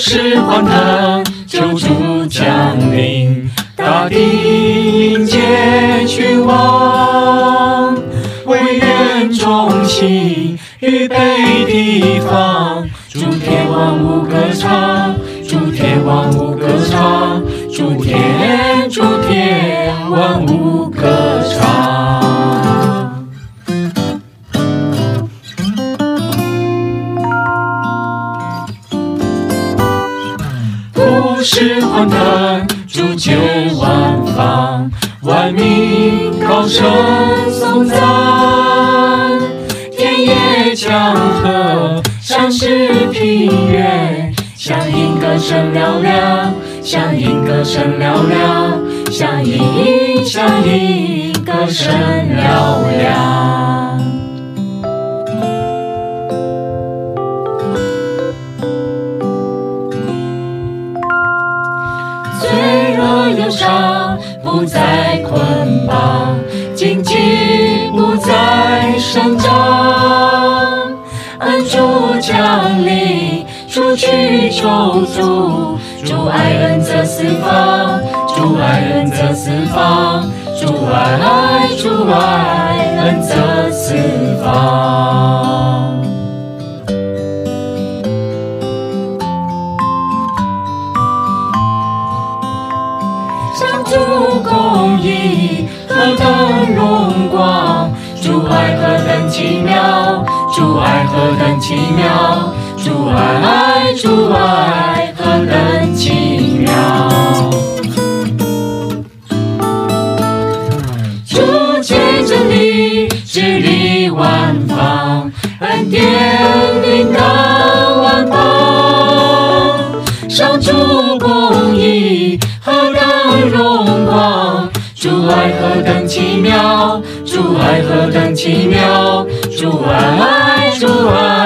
是欢腾，救主降临，大地迎接君王，为愿众心预备地方，诸天万物歌唱，诸天万物歌唱，诸天诸天万物歌故事欢腾，铸就万方，万民高声颂赞。田野江河，山势平原，响应歌声嘹亮，响应歌声嘹亮，响应响应歌声嘹亮。去求助，主爱恩泽四方，主爱恩泽四方，主爱主爱恩泽四方。上主公义何等荣光，主爱何等奇妙，主爱何等奇妙，主爱主爱何等奇妙。主见真理，治理万方，恩典领导万邦。上主公义何等荣光，主爱何等奇妙，主爱何等奇妙，主爱主爱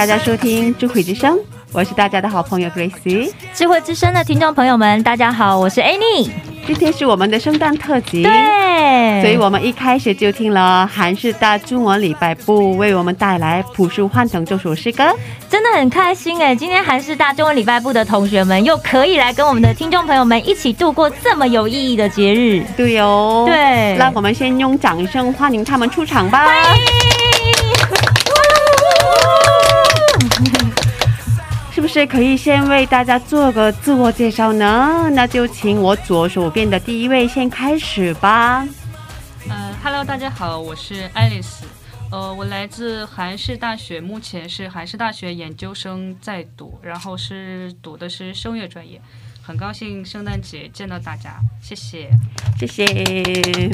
大家收听智慧之声，我是大家的好朋友 Grace。智慧之声的听众朋友们，大家好，我是 Annie。今天是我们的圣诞特辑，对，所以我们一开始就听了韩式大中文礼拜部为我们带来《朴树欢腾》这首诗歌。真的很开心哎！今天韩式大中文礼拜部的同学们又可以来跟我们的听众朋友们一起度过这么有意义的节日。对哦，对那我们先用掌声欢迎他们出场吧。是可以先为大家做个自我介绍呢？那就请我左手边的第一位先开始吧。呃，Hello，大家好，我是爱丽丝。呃，我来自韩式大学，目前是韩式大学研究生在读，然后是读的是声乐专业。很高兴圣诞节见到大家，谢谢，谢谢。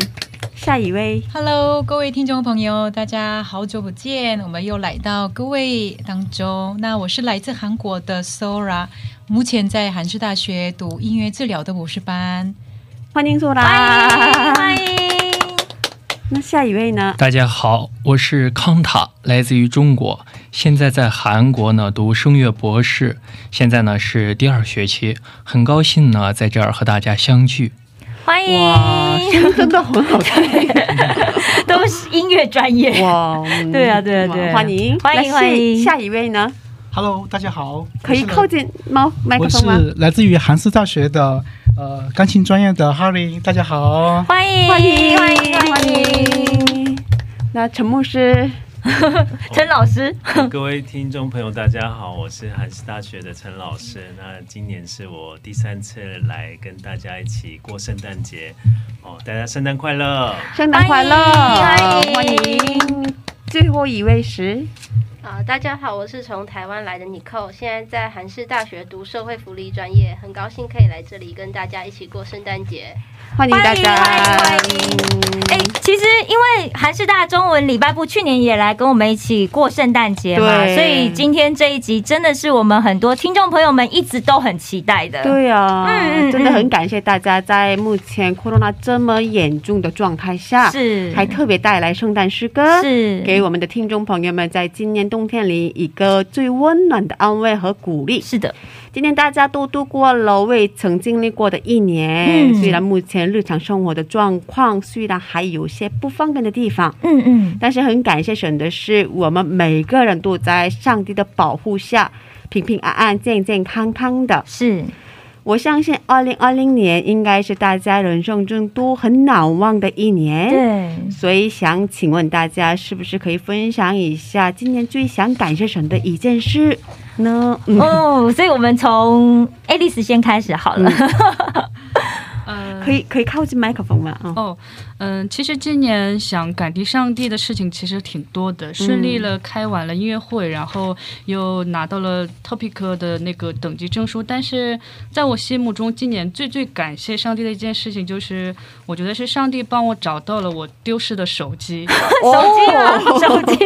下一位 Hello，各位听众朋友，大家好久不见，我们又来到各位当中。那我是来自韩国的 Sora，目前在韩式大学读音乐治疗的博士班。欢迎 Sora，，欢迎。那下一位呢？大家好，我是康塔，来自于中国，现在在韩国呢读声乐博士，现在呢是第二学期，很高兴呢在这儿和大家相聚。欢迎，真的很好听，都是音乐专业。哇，嗯对啊对啊对啊欢迎欢迎下欢迎下一位呢？Hello，大家好，可以靠近猫麦克风吗？我是来自于韩斯大学的呃钢琴专业的哈林，大家好。欢迎欢迎欢迎欢迎，那陈牧师，陈老师，各位听众朋友，大家好，我是韩师大学的陈老师。那今年是我第三次来跟大家一起过圣诞节，哦，大家圣诞快乐！圣诞快乐，欢迎欢迎。最后一位是啊、大家好，我是从台湾来的尼寇，现在在韩式大学读社会福利专业，很高兴可以来这里跟大家一起过圣诞节。欢迎大家，欢迎欢迎哎、其实因为韩式大中文礼拜部去年也来跟我们一起过圣诞节嘛，所以今天这一集真的是我们很多听众朋友们一直都很期待的。对啊，嗯嗯真的很感谢大家在目前 corona 这么严重的状态下，是。还特别带来圣诞诗歌，是。给我们的听众朋友们在今年冬天里一个最温暖的安慰和鼓励。是的，今天大家都度过了未曾经历过的一年，嗯。虽然目前日常生活的状况虽然还有些不方便的地方，嗯嗯，但是很感谢神的是，我们每个人都在上帝的保护下，平平安安、健健康康的。是我相信，二零二零年应该是大家人生中都很难忘的一年。对，所以想请问大家，是不是可以分享一下今年最想感谢神的一件事呢？嗯，哦，所以我们从爱丽丝先开始好了。呃，可以可以靠近麦克风吗？嗯，哦，嗯、其实今年想感激上帝的事情其实挺多的，顺利了开完了音乐会，然后又拿到了 Topic 的那个等级证书。但是在我心目中，今年最最感谢上帝的一件事情，就是我觉得是上帝帮我找到了我丢失的手机。手机啊？手机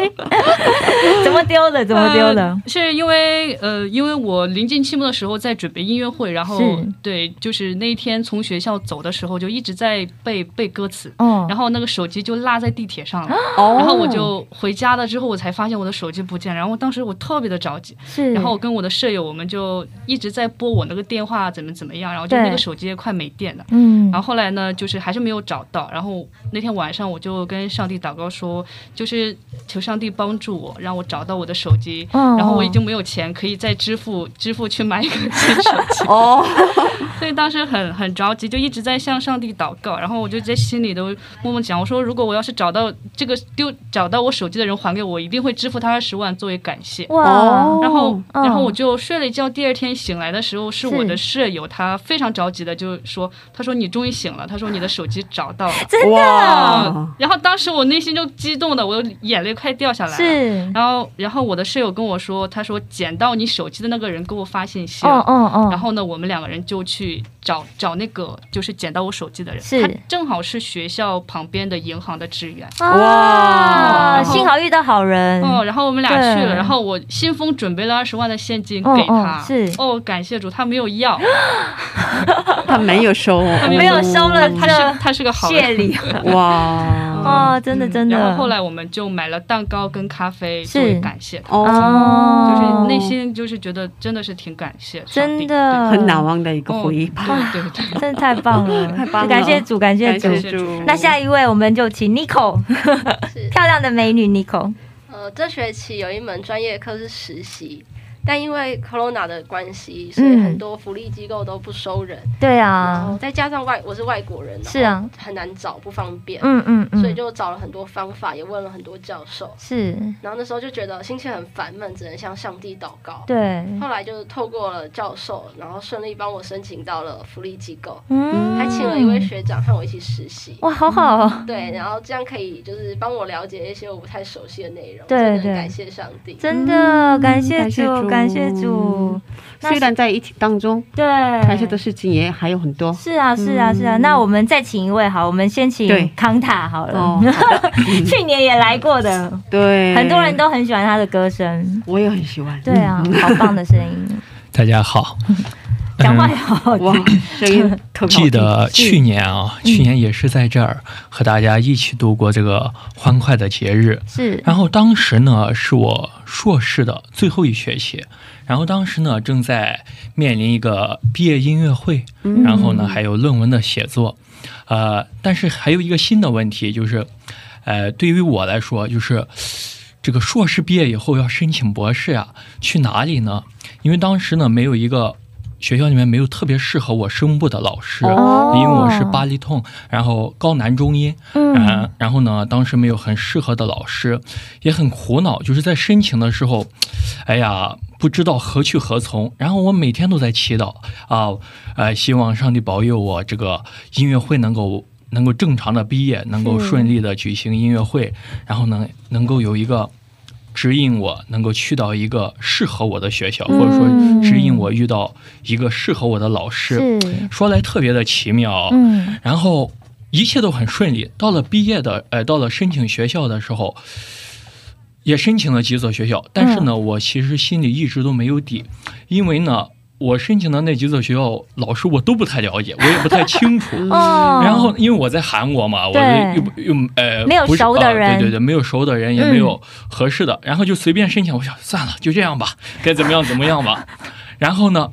怎么丢的？怎么丢的？呃是因为呃，因为我临近期末的时候在准备音乐会，然后对，就是那一天从学校走的时候就一直在背背歌词，哦然后那个手机就落在地铁上了。哦然后我就回家了，之后我才发现我的手机不见了。然后当时我特别的着急，是，然后我跟我的舍友，我们就一直在拨我那个电话怎么怎么样，然后就那个手机也快没电了。嗯然后后来呢，就是还是没有找到。然后那天晚上我就跟上帝祷告说，就是求上帝帮助我，让我找到我的手机。哦然后我已经没有钱可以再支付 支付去买一个新手机，哦，所以当时很很着急，就一直在向上帝祷告。然后我就在心里都默默讲，我说如果我要是找到这个丢找到我手机的人还给我，一定会支付他二十万作为感谢。哇，哦然后，嗯然后我就睡了一觉。第二天醒来的时候，是我的是舍友，他非常着急的就说：“他说你终于醒了，他说你的手机找到了。真的哇，然后当时我内心就激动的，我眼泪快掉下来了。是，然后，然后我的舍友跟我说，他说捡到你手机的那个人给我发信息了。哦哦哦，然后呢，我们两个人就去找找那个就是捡到我手机的人，他正好是学校旁边的银行的职员。哇，幸好遇到好人。哦，然后我们俩去了，然后我信封准备了二十万的现金哦给他，哦是。哦，感谢主，他没有要，他没有收，他没有收了他这。是他是个好人。谢礼。哇，哦，真的真的。然后后来我们就买了蛋糕跟咖啡是。作为感谢他，哦，哦，就是内心就是觉得真的是挺感谢真的。很难忘的一个回忆吧。对对对。真的太棒了，太棒了。感谢主，感谢主。那下一位我们就请 Nico，是 漂亮的美女 Nico。呃，这学期有一门专业课是实习，但因为 corona 的关系，所以嗯很多福利机构都不收人，对啊，再加上外我是外国人，是啊，很难找，不方便，嗯嗯嗯，所以就找了很多方法，也问了很多教授，是。然后那时候就觉得心情很烦闷，只能向上帝祷告。对，后来就是透过了教授，然后顺利帮我申请到了福利机构，嗯。还请了一位学长和我一起实习。哇，好好。哦，对，然后这样可以就是帮我了解一些我不太熟悉的内容，对真的很对。感谢上帝。真的感谢感谢，主感谢主。那虽然在疫情当中，对，感谢的事情也还有很多。是啊，是啊，是啊。那我们再请一位，好，我们先请康塔好了。哦，去年也来过的，对，很多人都很喜欢他的歌声。我也很喜欢。对啊，好棒的声音，大家好，讲话也好好哇听。，声音特别记得去年啊，去年也是在这儿和大家一起度过这个欢快的节日。是然后当时呢，是我硕士的最后一学期，然后当时呢正在面临一个毕业音乐会，嗯然后呢还有论文的写作，呃，但是还有一个新的问题就是，呃，对于我来说就是。这个硕士毕业以后要申请博士呀、去哪里呢？因为当时呢没有一个学校里面没有特别适合我声部的老师，哦因为我是巴黎痛，然后高男中音，嗯嗯，然后呢，当时没有很适合的老师，也很苦恼，就是在申请的时候，哎呀，不知道何去何从。然后我每天都在祈祷啊，呃，希望上帝保佑我这个音乐会能够能够正常的毕业，能够顺利的举行音乐会，然后能，能够有一个指引我能够去到一个适合我的学校，嗯或者说指引我遇到一个适合我的老师。说来特别的奇妙，嗯然后一切都很顺利。到了毕业的，呃，到了申请学校的时候，也申请了几所学校，但是呢，我其实心里一直都没有底，因为呢，我申请的那几所学校老师我都不太了解，我也不太清楚。哦，然后，因为我在韩国嘛，我又又呃没有熟的人对对对，没有熟的人，也嗯没有合适的，然后就随便申请。我想算了，就这样吧，该怎么样怎么样吧。然后呢，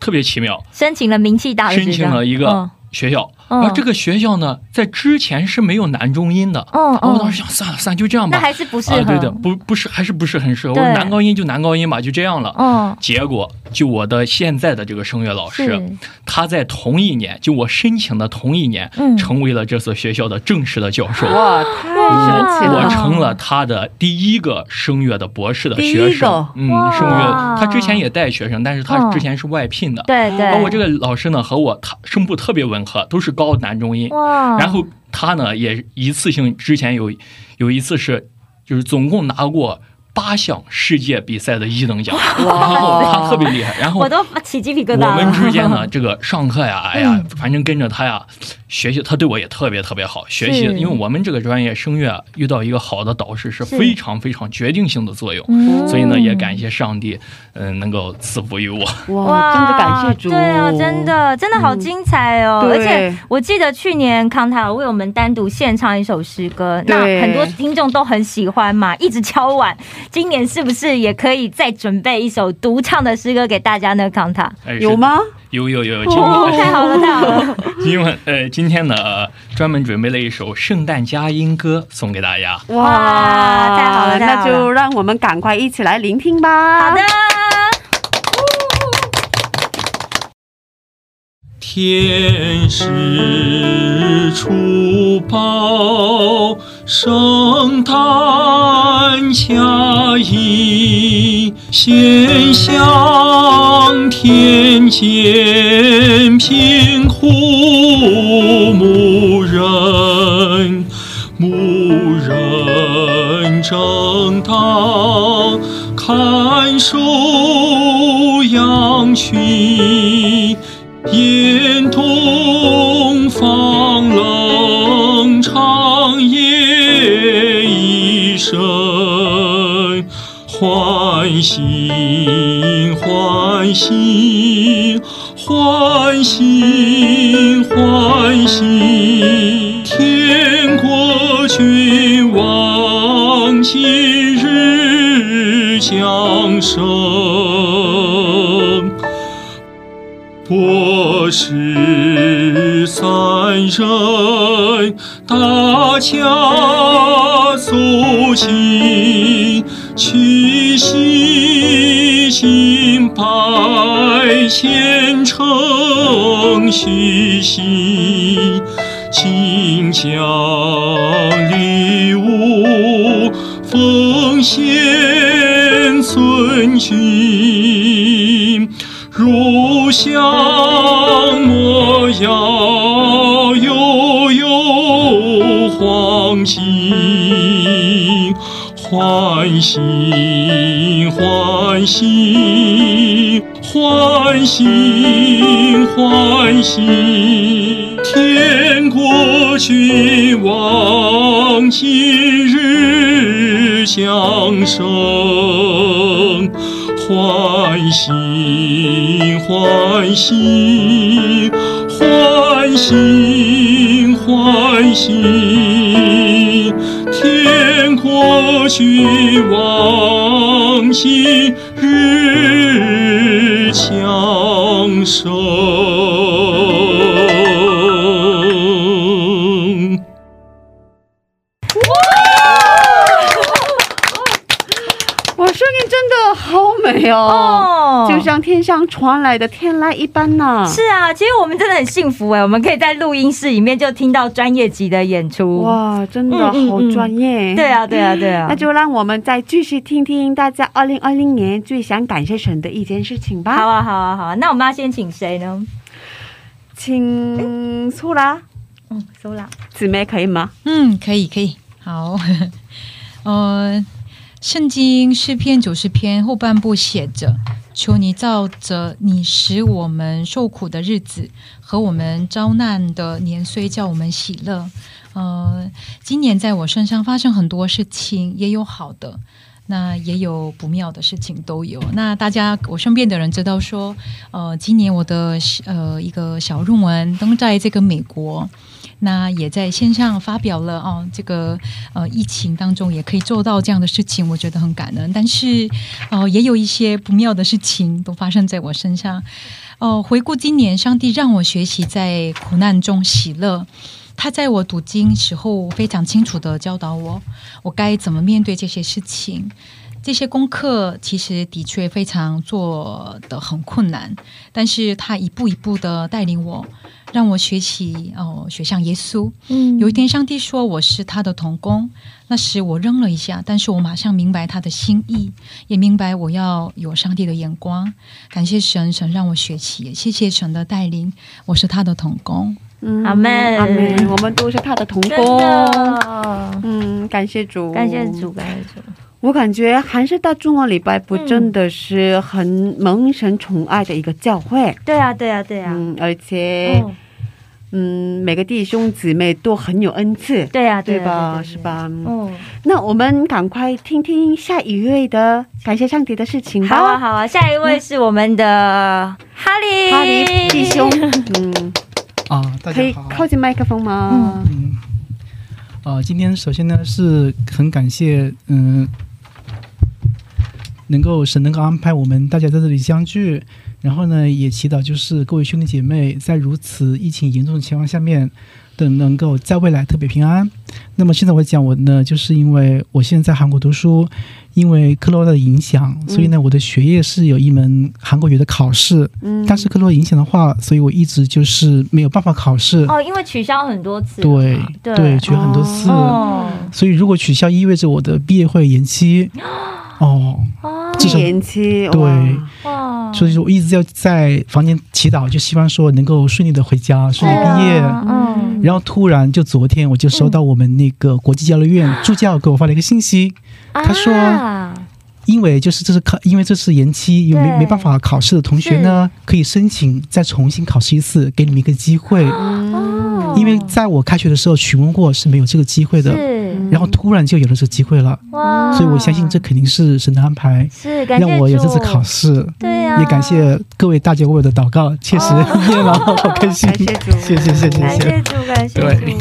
特别奇妙，申请了名气大的，申请了一个嗯学校，嗯而这个学校呢，在之前是没有男中音的。嗯然后我当嗯，时想，算了算了，就这样吧。那还是不适合，啊，对的，不不是，还是不是很适合。我说男高音就男高音吧，就这样了。嗯，结果，就我的现在的这个声乐老师，他在同一年，就我申请的同一年，嗯成为了这所学校的正式的教授。哇，太神奇我！成了他的第一个声乐的博士的学生一个，嗯，声乐，他之前也带学生，但是他嗯之前是外聘的。对对，而我这个老师呢，和我他声部特别吻合，都是高男中音。哇，然后他呢，也一次性之前有有一次是，就是总共拿过八项世界比赛的一等奖，然后他特别厉害。然后我都起鸡皮疙瘩。我们之间呢，这个上课呀，哎呀嗯，反正跟着他呀，学习他对我也特别特别好。学习，因为我们这个专业声乐遇到一个好的导师是是非常非常决定性的作用，嗯所以呢，也感谢上帝，嗯、能够赐福于我。哇，真的感谢主！对啊，真的真的好精彩哦！嗯而且我记得去年康塔尔为我们单独献唱一首诗歌，那很多听众都很喜欢嘛，一直敲碗。今年是不是也可以再准备一首独唱的诗歌给大家呢？康塔，哎有？吗？是有有有，今哦，天太好了，太好了！因为呃，今天呢、呃专门准备了一首圣诞佳音歌送给大家。哇太好了那就让我们赶快一起来聆听吧。好的，天使出报，圣诞佳音，先向天间贫苦牧人，牧人正当看守羊群。欢喜欢喜欢喜欢喜，天国君王今日降生。博士三人，大家走进，去洗敬拜，虔诚虚心，请将礼物奉献尊君。如香莫要悠悠黄金，欢喜欢喜欢喜欢喜，天国君王今日降生。欢喜欢喜欢喜欢喜，天国君王今日相生。哇，声音真的好美哦，哦就像天上传来的天籁一般呢。是啊，其实我们真的很幸福哎，我们可以在录音室里面就听到专业级的演出。哇，真的好专业。对啊，对啊，对啊。那就让我们再继续听听大家二零二零年最想感谢神的一件事情吧。好啊，好啊，好啊。那我们要先请谁呢？请苏拉嗯，苏拉。姊妹可以吗？嗯，可以可以，好，呃，圣经诗篇九十篇后半部写着：“求你照着你使我们受苦的日子和我们遭难的年岁，叫我们喜乐。”呃，今年在我身上发生很多事情，也有好的，那也有不妙的事情都有。那大家我身边的人知道说，呃，今年我的呃一个小论文登在这个美国。那也在线上发表了哦，这个呃疫情当中也可以做到这样的事情，我觉得很感恩。但是哦，也有一些不妙的事情都发生在我身上。哦，回顾今年，上帝让我学习在苦难中喜乐。他在我读经时候非常清楚的教导我，我该怎么面对这些事情。这些功课其实的确非常做的很困难，但是他一步一步的带领我。让我学习哦，学像耶稣。嗯，有一天上帝说我是他的童工，那时我扔了一下，但是我马上明白他的心意，也明白我要有上帝的眼光。感谢神，神让我学习，谢谢神的带领，我是他的童工。嗯，阿门，阿门，我们都是他的童工。嗯，感谢主，感谢主，感谢主。我感觉还是大中国礼拜不真的是很蒙神宠爱的一个教会。对啊，对啊，对啊。嗯，而且，嗯，每个弟兄姊妹都很有恩赐。对啊，对吧？是吧？嗯。那我们赶快听听下一位的感谢上帝的事情吧。好啊，好啊。下一位是我们的哈利，哈利弟兄。嗯。啊，大家好。可以靠近麦克风吗？嗯。啊，今天首先呢是很感谢，嗯。能够神能够安排我们大家在这里相聚，然后呢，也祈祷就是各位兄弟姐妹在如此疫情严重的情况下面，都能够在未来特别平安。那么现在我讲我呢，就是因为我现在在韩国读书，因为克罗的影响，所以呢，我的学业是有一门韩国语的考试。嗯。但是克罗影响的话，所以我一直就是没有办法考试。哦，因为取消很多次。对对，取消很多次。哦。所以如果取消，意味着我的毕业会延期。哦。延期对，所以说我一直要在房间祈祷，就希望说能够顺利的回家，顺利毕业。嗯，然后突然就昨天我就收到我们那个国际交流院助教给我发了一个信息，他说，因为就是这是考，因为这次延期，有没没办法考试的同学呢，可以申请再重新考试一次，给你们一个机会。哦，因为在我开学的时候询问过是没有这个机会的。然后突然就有了这个机会了，哇！所以我相信这肯定是神的安排，是让我有这次考试。对呀，也感谢各位大家为我的祷告，确实念了好开心。谢谢谢谢谢谢，感谢主，感谢主。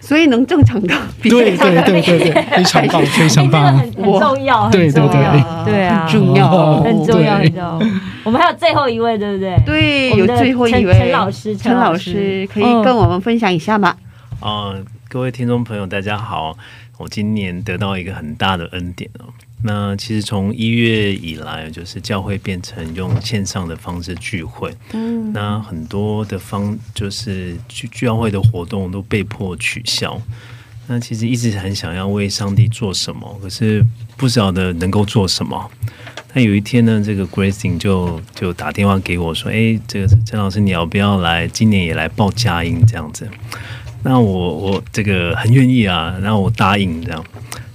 所以能正常的，对对对对对，非常棒，非常棒，很重要，对对对。对啊，很重要，很重要，你知道我们还有最后一位，对不对？对，有最后一位陈老师，陈老师。可以跟我们分享一下吗？啊。各位听众朋友，大家好！我今年得到一个很大的恩典哦。那其实从一月以来，就是教会变成用线上的方式聚会，嗯，那很多的方就是聚教会的活动都被迫取消。那其实一直很想要为上帝做什么，可是不晓得能够做什么。那有一天呢，这个 Gracing 就就打电话给我说：“哎，这个陈老师，你要不要来？今年也来报佳音这样子。”那我我这个很愿意啊，然后我答应这样。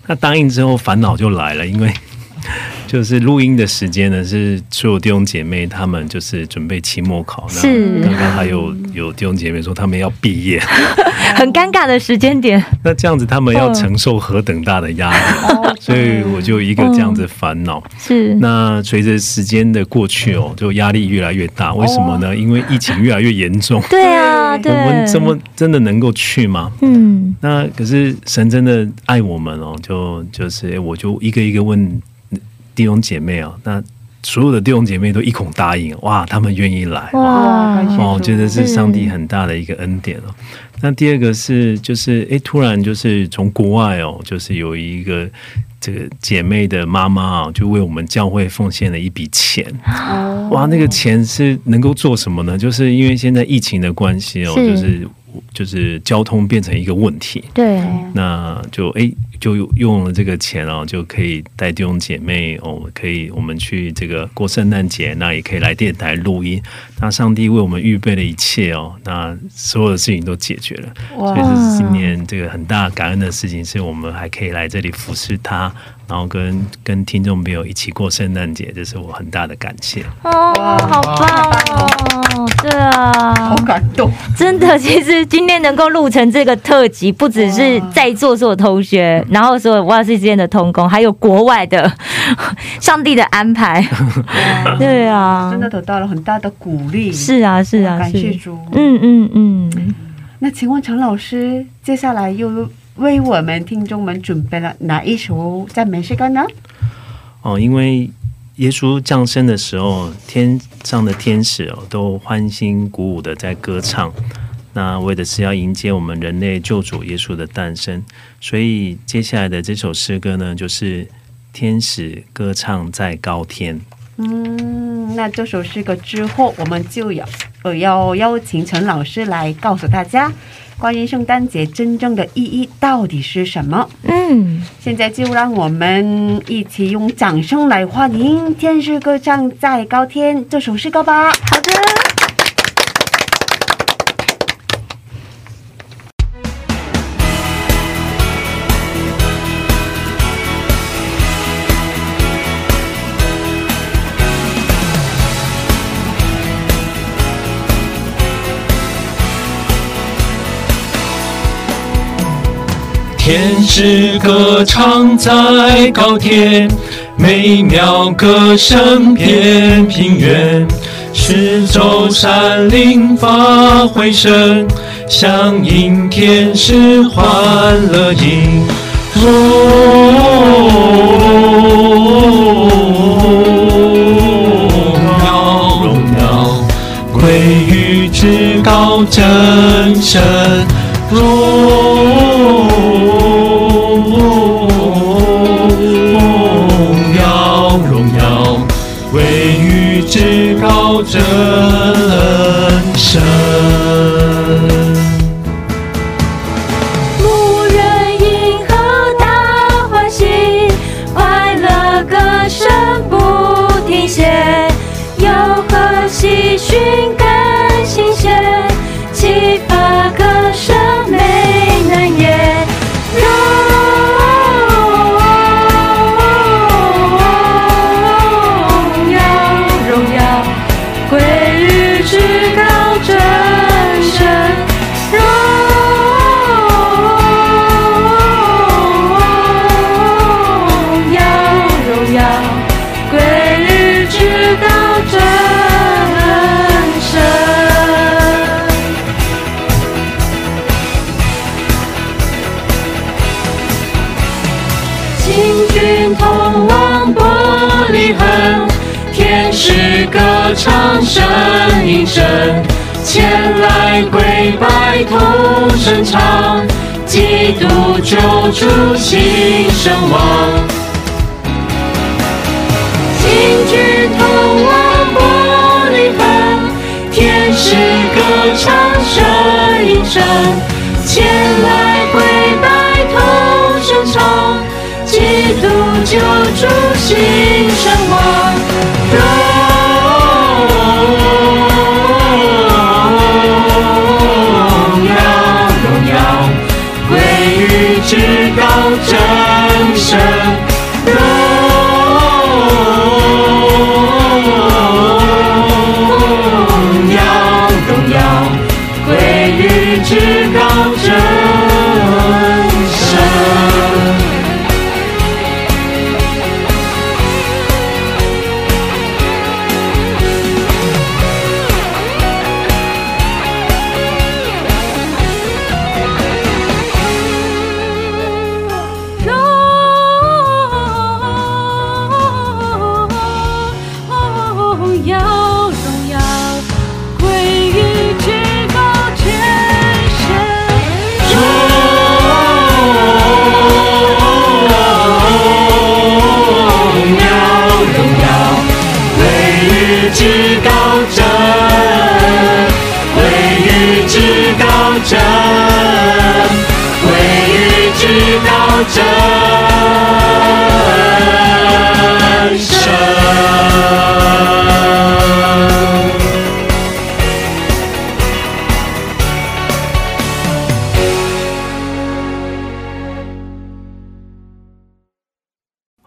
那答应之后烦恼就来了，因为 就是录音的时间呢是所有弟兄姐妹他们就是准备期末考，是刚刚还有有弟兄姐妹说他们要毕业，很尴尬的时间点。那这样子他们要承受何等大的压力？所以我就一个这样子烦恼。是那随着时间的过去哦，就压力越来越大。为什么呢？因为疫情越来越严重。对啊。我们这么真的能够去吗？嗯，那可是神真的爱我们哦，就就是我就一个一个问弟兄姐妹啊，那所有的弟兄姐妹都一口答应，哇，他们愿意来哇，我觉得是上帝很大的一个恩典哦。那第二个是就是哎，突然就是从国外哦，就是有一个。这个姐妹的妈妈啊，就为我们教会奉献了一笔钱。哇，那个钱是能够做什么呢？就是因为现在疫情的关系哦，就是就是交通变成一个问题。对，那就哎。就用了这个钱哦，就可以带弟兄姐妹哦，可以我们去这个过圣诞节，那也可以来电台录音。那上帝为我们预备了一切哦，那所有的事情都解决了。所以这是今年这个很大感恩的事情，是我们还可以来这里服侍他。然后跟跟听众朋友一起过圣诞节，这是我很大的感谢哦，好棒哦！对啊，好感动，真的。其实今天能够录成这个特辑，不只是在座所有同学，然后所有瓦斯之间的通工，还有国外的 上帝的安排。对啊，真的得到了很大的鼓励。是啊，是啊，感谢主。嗯嗯嗯。那请问陈老师，接下来又？为我们听众们准备了哪一首赞美诗歌呢？哦，因为耶稣降生的时候，天上的天使哦都欢欣鼓舞的在歌唱，那为的是要迎接我们人类救主耶稣的诞生。所以接下来的这首诗歌呢，就是天使歌唱在高天。嗯，那这首诗歌之后，我们就要呃要邀请陈老师来告诉大家。关于圣诞节真正的意义到底是什么？嗯，现在就让我们一起用掌声来欢迎《天使歌唱在高天》这首诗歌吧。好的。天使歌唱在高天，美妙歌声遍平原，四周山林发回声，响应天使欢乐音。荣耀荣耀归于至高真神。唱生王。战胜。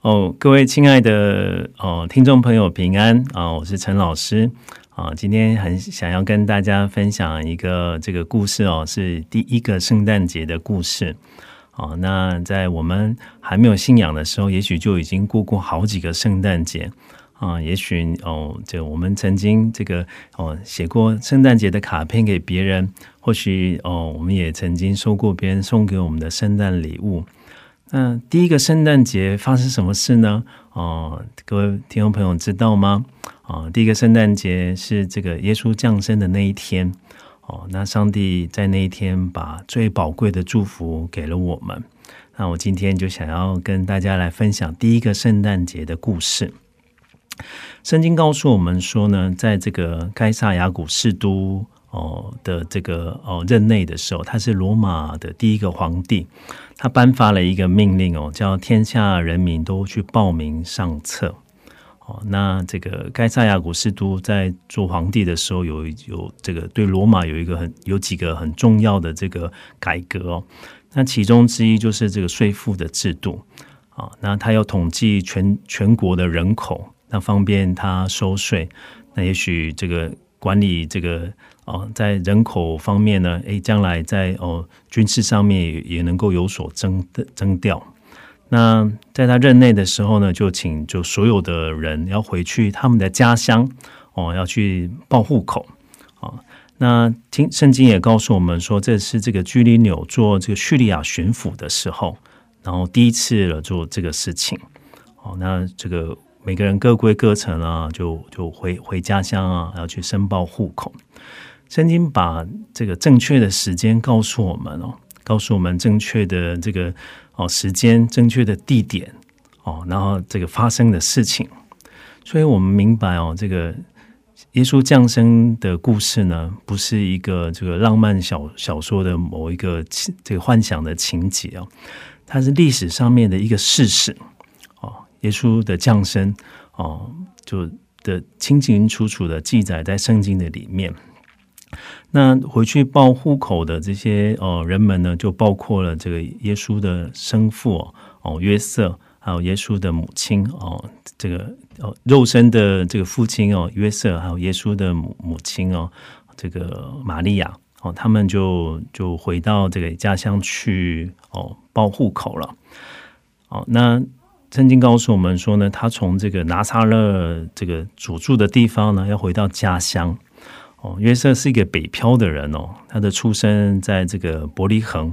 哦，各位亲爱的哦，听众朋友平安啊！我是陈老师啊，今天很想要跟大家分享一个这个故事哦，是第一个圣诞节的故事。哦。那在我们还没有信仰的时候，也许就已经过过好几个圣诞节啊。也许哦，这我们曾经这个哦写过圣诞节的卡片给别人，或许哦我们也曾经收过别人送给我们的圣诞礼物。那第一个圣诞节发生什么事呢？哦，各位听众朋友知道吗？啊，第一个圣诞节是这个耶稣降生的那一天。哦，那上帝在那一天把最宝贵的祝福给了我们。那我今天就想要跟大家来分享第一个圣诞节的故事。圣经告诉我们说呢，在这个该萨亚古士都哦的这个哦任内的时候，他是罗马的第一个皇帝。他颁发了一个命令哦，叫天下人民都去报名上册。哦，那这个盖萨亚古士都在做皇帝的时候，有有这个对罗马有一个很有几个很重要的这个改革哦。那其中之一就是这个税赋的制度啊。那他要统计全全国的人口，那方便他收税。那也许这个管理这个。哦，在人口方面呢，诶，将来在哦军事上面也也能够有所增的增调。那在他任内的时候呢，就请就所有的人要回去他们的家乡哦，要去报户口啊。那经圣经也告诉我们说，这是这个居里纽做这个叙利亚巡抚的时候，然后第一次了做这个事情。哦，那这个每个人各归各城啊，就就回回家乡啊，要去申报户口。圣经把这个正确的时间告诉我们哦，告诉我们正确的这个哦时间、正确的地点哦，然后这个发生的事情，所以我们明白哦，这个耶稣降生的故事呢，不是一个这个浪漫小小说的某一个这个幻想的情节哦，它是历史上面的一个事实哦，耶稣的降生哦，就的清清楚楚的记载在圣经的里面。那回去报户口的这些哦人们呢，就包括了这个耶稣的生父哦约瑟，还有耶稣的母亲哦，这个哦肉身的这个父亲哦约瑟，还有耶稣的母母亲哦这个玛利亚哦，他们就就回到这个家乡去哦报户口了。哦，那圣经告诉我们说呢，他从这个拿撒勒这个主住的地方呢，要回到家乡。哦，约瑟是一个北漂的人哦，他的出生在这个伯利恒，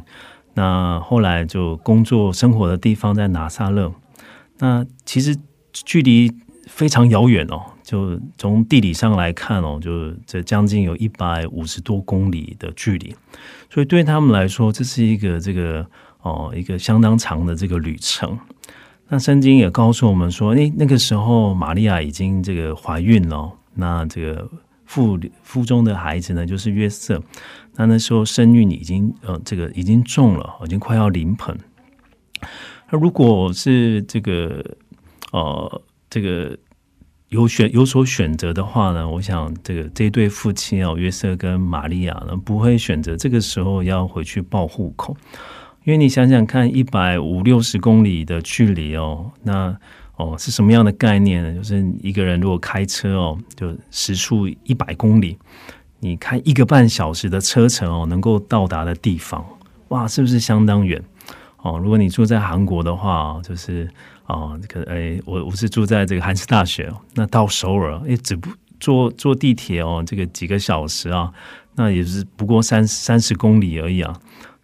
那后来就工作生活的地方在拿撒勒，那其实距离非常遥远哦，就从地理上来看哦，就这将近有一百五十多公里的距离，所以对他们来说，这是一个这个哦一个相当长的这个旅程。那圣经也告诉我们说，诶，那个时候玛利亚已经这个怀孕了，那这个。腹腹中的孩子呢，就是约瑟。那那时候身孕已经呃，这个已经重了，已经快要临盆。那如果是这个呃，这个有选有所选择的话呢，我想这个这对夫妻哦，约瑟跟玛利亚呢，不会选择这个时候要回去报户口，因为你想想看，一百五六十公里的距离哦，那。哦，是什么样的概念呢？就是一个人如果开车哦，就时速一百公里，你开一个半小时的车程哦，能够到达的地方，哇，是不是相当远？哦，如果你住在韩国的话，就是哦，可哎，我我是住在这个韩式大学，那到首尔，哎，只不坐坐地铁哦，这个几个小时啊，那也是不过三三十公里而已啊，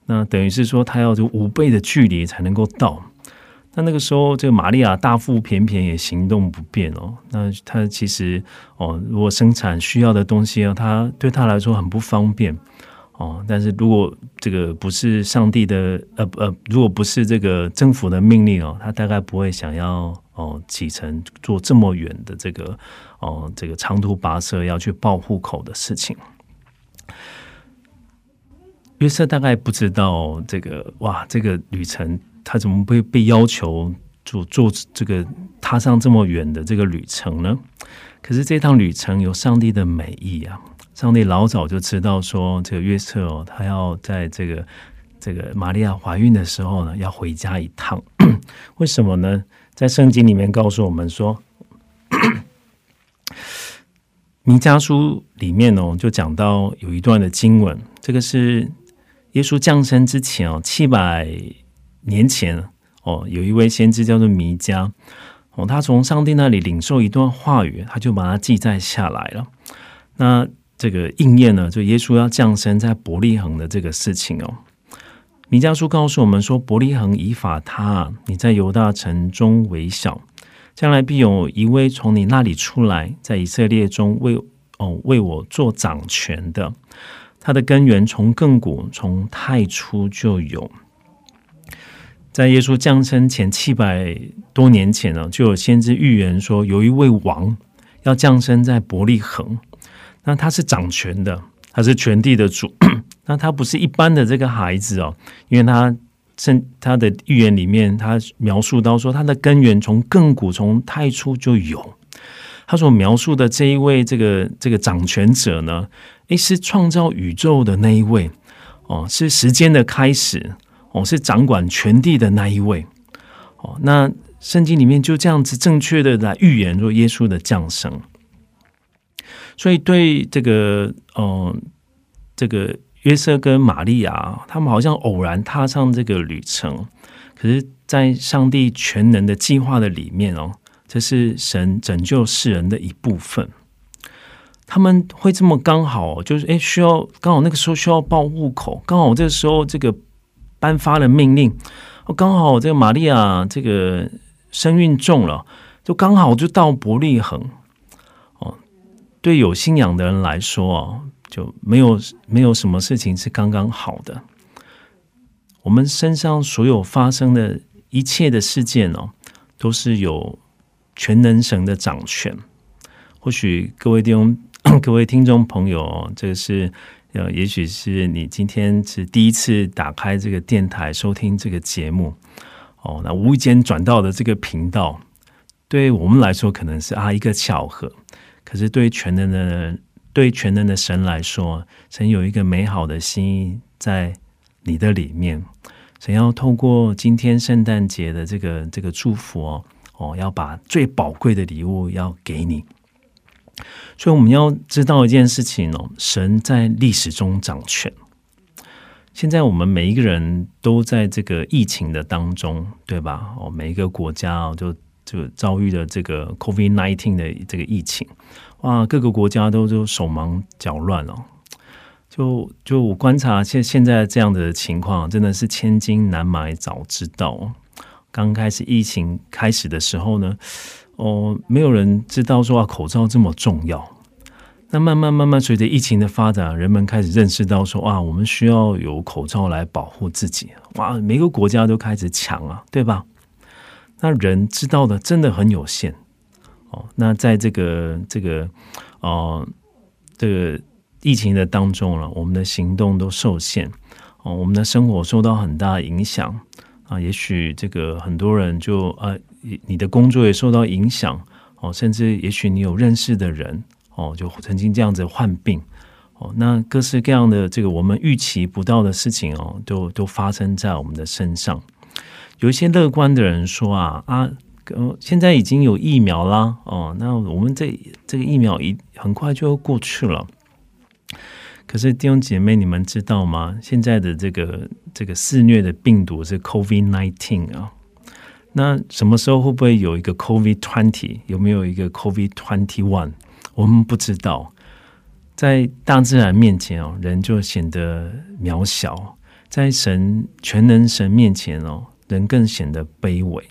那等于是说，他要就五倍的距离才能够到。那那个时候，这个玛利亚大腹便便也行动不便哦。那她其实哦，如果生产需要的东西啊，她对她来说很不方便哦。但是如果这个不是上帝的呃呃，如果不是这个政府的命令哦，她大概不会想要哦启程做这么远的这个哦这个长途跋涉要去报户口的事情。约瑟大概不知道这个哇，这个旅程。他怎么会被要求做做这个踏上这么远的这个旅程呢？可是这趟旅程有上帝的美意啊！上帝老早就知道说，这个约瑟哦，他要在这个这个玛利亚怀孕的时候呢，要回家一趟。为什么呢？在圣经里面告诉我们说，弥迦书里面哦，就讲到有一段的经文，这个是耶稣降生之前哦，七百年前哦，有一位先知叫做弥迦哦，他从上帝那里领受一段话语，他就把它记载下来了。那这个应验呢，就耶稣要降生在伯利恒的这个事情哦。弥迦书告诉我们说，伯利恒以法他，你在犹大城中为小。将来必有一位从你那里出来，在以色列中为哦为我做掌权的。他的根源从亘古从太初就有。在耶稣降生前七百多年前呢，就有先知预言说，有一位王要降生在伯利恒。那他是掌权的，他是全地的主。那他不是一般的这个孩子哦，因为他。圣他的预言里面，他描述到说，他的根源从亘古从太初就有。他所描述的这一位这个这个掌权者呢，诶，是创造宇宙的那一位哦，是时间的开始哦，是掌管全地的那一位哦。那圣经里面就这样子正确的来预言说耶稣的降生。所以对这个嗯这个。约瑟跟玛利亚，他们好像偶然踏上这个旅程，可是，在上帝全能的计划的里面哦，这是神拯救世人的一部分。他们会这么刚好，就是诶，需要刚好那个时候需要报户口，刚好这个时候这个颁发了命令，哦，刚好这个玛利亚这个身孕重了，就刚好就到伯利恒。哦，对有信仰的人来说啊。就没有没有什么事情是刚刚好的。我们身上所有发生的一切的事件哦，都是有全能神的掌权。或许各位弟兄、各位听众朋友，这个是呃，也许是你今天是第一次打开这个电台收听这个节目哦，那无意间转到的这个频道，对我们来说可能是啊一个巧合，可是对全能的。对全能的神来说，神有一个美好的心意在你的里面。神要透过今天圣诞节的这个这个祝福哦，哦，要把最宝贵的礼物要给你。所以我们要知道一件事情哦，神在历史中掌权。现在我们每一个人都在这个疫情的当中，对吧？哦，每一个国家哦，就就遭遇了这个 COVID nineteen 的这个疫情。哇，各个国家都都手忙脚乱哦。就就我观察现现在这样的情况，真的是千金难买早知道。刚开始疫情开始的时候呢，哦，没有人知道说啊口罩这么重要。那慢慢慢慢随着疫情的发展，人们开始认识到说，啊，我们需要有口罩来保护自己。哇，每个国家都开始抢啊，对吧？那人知道的真的很有限。哦，那在这个这个哦，这个疫情的当中了，我们的行动都受限哦，我们的生活受到很大影响啊。也许这个很多人就呃，你的工作也受到影响哦，甚至也许你有认识的人哦，就曾经这样子患病哦。那各式各样的这个我们预期不到的事情哦，都都发生在我们的身上。有一些乐观的人说啊啊。现在已经有疫苗啦，哦，那我们这这个疫苗一很快就要过去了。可是弟兄姐妹，你们知道吗？现在的这个这个肆虐的病毒是 COVID nineteen 啊，那什么时候会不会有一个 COVID twenty？有没有一个 COVID twenty one？我们不知道。在大自然面前哦，人就显得渺小；在神全能神面前哦，人更显得卑微。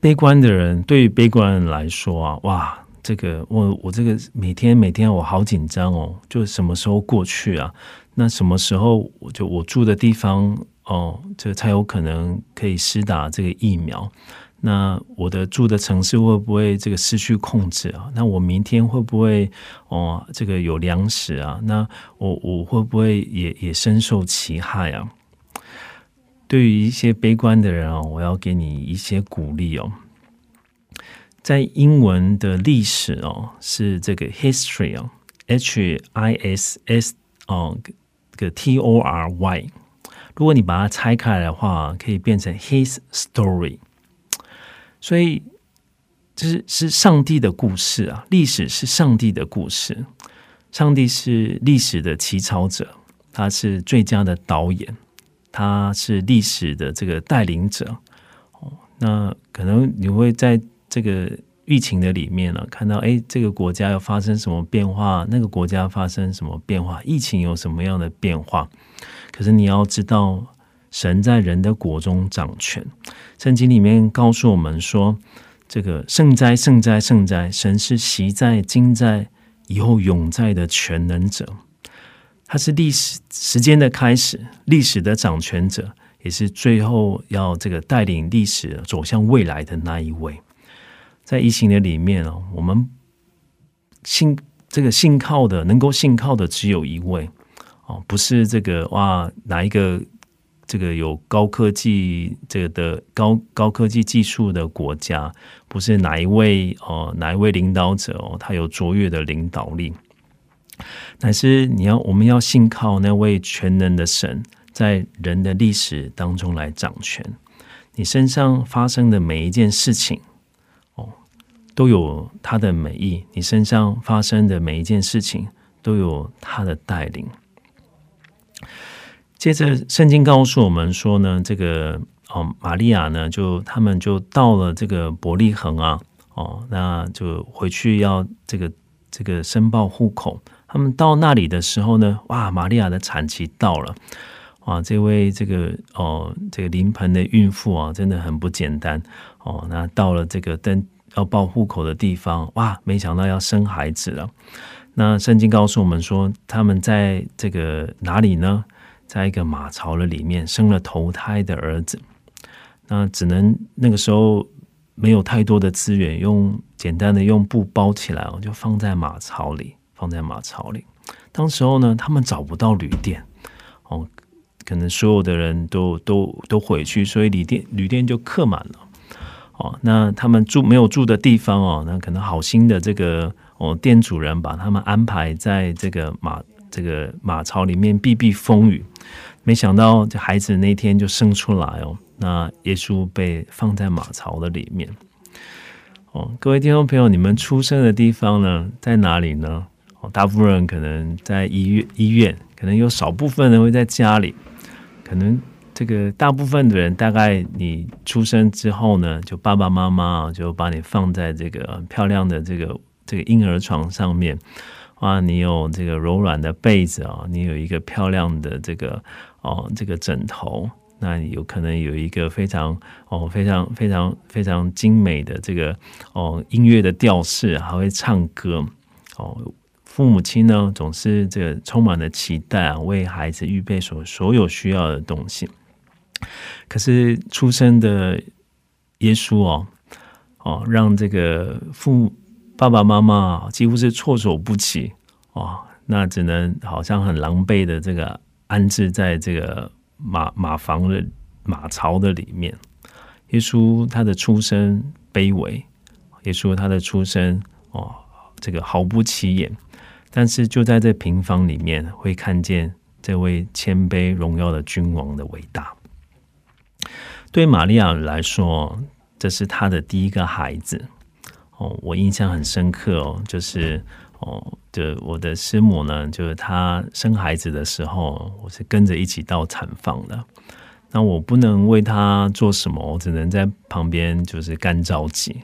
悲观的人，对于悲观人来说啊，哇，这个我我这个每天每天我好紧张哦，就什么时候过去啊？那什么时候我就我住的地方哦，这才有可能可以施打这个疫苗？那我的住的城市会不会这个失去控制啊？那我明天会不会哦，这个有粮食啊？那我我会不会也也深受其害啊？对于一些悲观的人哦，我要给你一些鼓励哦。在英文的历史哦，是这个 history 哦，h i s s 哦，个 t o r y。如果你把它拆开来的话，可以变成 his story 所以这是是上帝的故事啊，历史是上帝的故事，上帝是历史的起草者，他是最佳的导演，他是历史的这个带领者。哦，那可能你会在这个。疫情的里面呢，看到哎，这个国家要发生什么变化，那个国家发生什么变化，疫情有什么样的变化？可是你要知道，神在人的国中掌权。圣经里面告诉我们说，这个圣哉，圣哉，圣哉！神是习在、今在、以后永在的全能者，他是历史时间的开始，历史的掌权者，也是最后要这个带领历史走向未来的那一位。在疫情的里面哦，我们信这个信靠的，能够信靠的只有一位哦，不是这个哇哪一个这个有高科技这个的高高科技技术的国家，不是哪一位哦哪一位领导者哦，他有卓越的领导力，乃是你要我们要信靠那位全能的神，在人的历史当中来掌权，你身上发生的每一件事情哦。都有他的美意，你身上发生的每一件事情都有他的带领。接着，圣经告诉我们说呢，这个哦，玛利亚呢，就他们就到了这个伯利恒啊，哦，那就回去要这个这个申报户口。他们到那里的时候呢，哇，玛利亚的产期到了，哇，这位这个哦，这个临盆的孕妇啊，真的很不简单哦。那到了这个登。要报户口的地方，哇！没想到要生孩子了。那圣经告诉我们说，他们在这个哪里呢？在一个马槽的里面生了头胎的儿子。那只能那个时候没有太多的资源，用简单的用布包起来哦，就放在马槽里，放在马槽里。当时候呢，他们找不到旅店哦，可能所有的人都都都回去，所以旅店旅店就客满了。哦，那他们住没有住的地方哦，那可能好心的这个哦店主人把他们安排在这个马这个马槽里面避避风雨，没想到这孩子那天就生出来哦，那耶稣被放在马槽的里面。哦，各位听众朋友，你们出生的地方呢在哪里呢？哦，大部分人可能在医院，医院可能有少部分人会在家里，可能。这个大部分的人，大概你出生之后呢，就爸爸妈妈就把你放在这个漂亮的这个这个婴儿床上面，哇，你有这个柔软的被子啊，你有一个漂亮的这个哦这个枕头，那有可能有一个非常哦非常非常非常精美的这个哦音乐的调式，还会唱歌哦。父母亲呢，总是这个充满了期待啊，为孩子预备所所有需要的东西。可是出生的耶稣哦哦，让这个父爸爸妈妈几乎是措手不及哦，那只能好像很狼狈的这个安置在这个马马房的马槽的里面。耶稣他的出生卑微，耶稣他的出生哦，这个毫不起眼，但是就在这平房里面，会看见这位谦卑荣耀的君王的伟大。对玛利亚来说，这是她的第一个孩子哦，我印象很深刻哦，就是哦，就我的师母呢，就是她生孩子的时候，我是跟着一起到产房的。那我不能为她做什么，我只能在旁边就是干着急。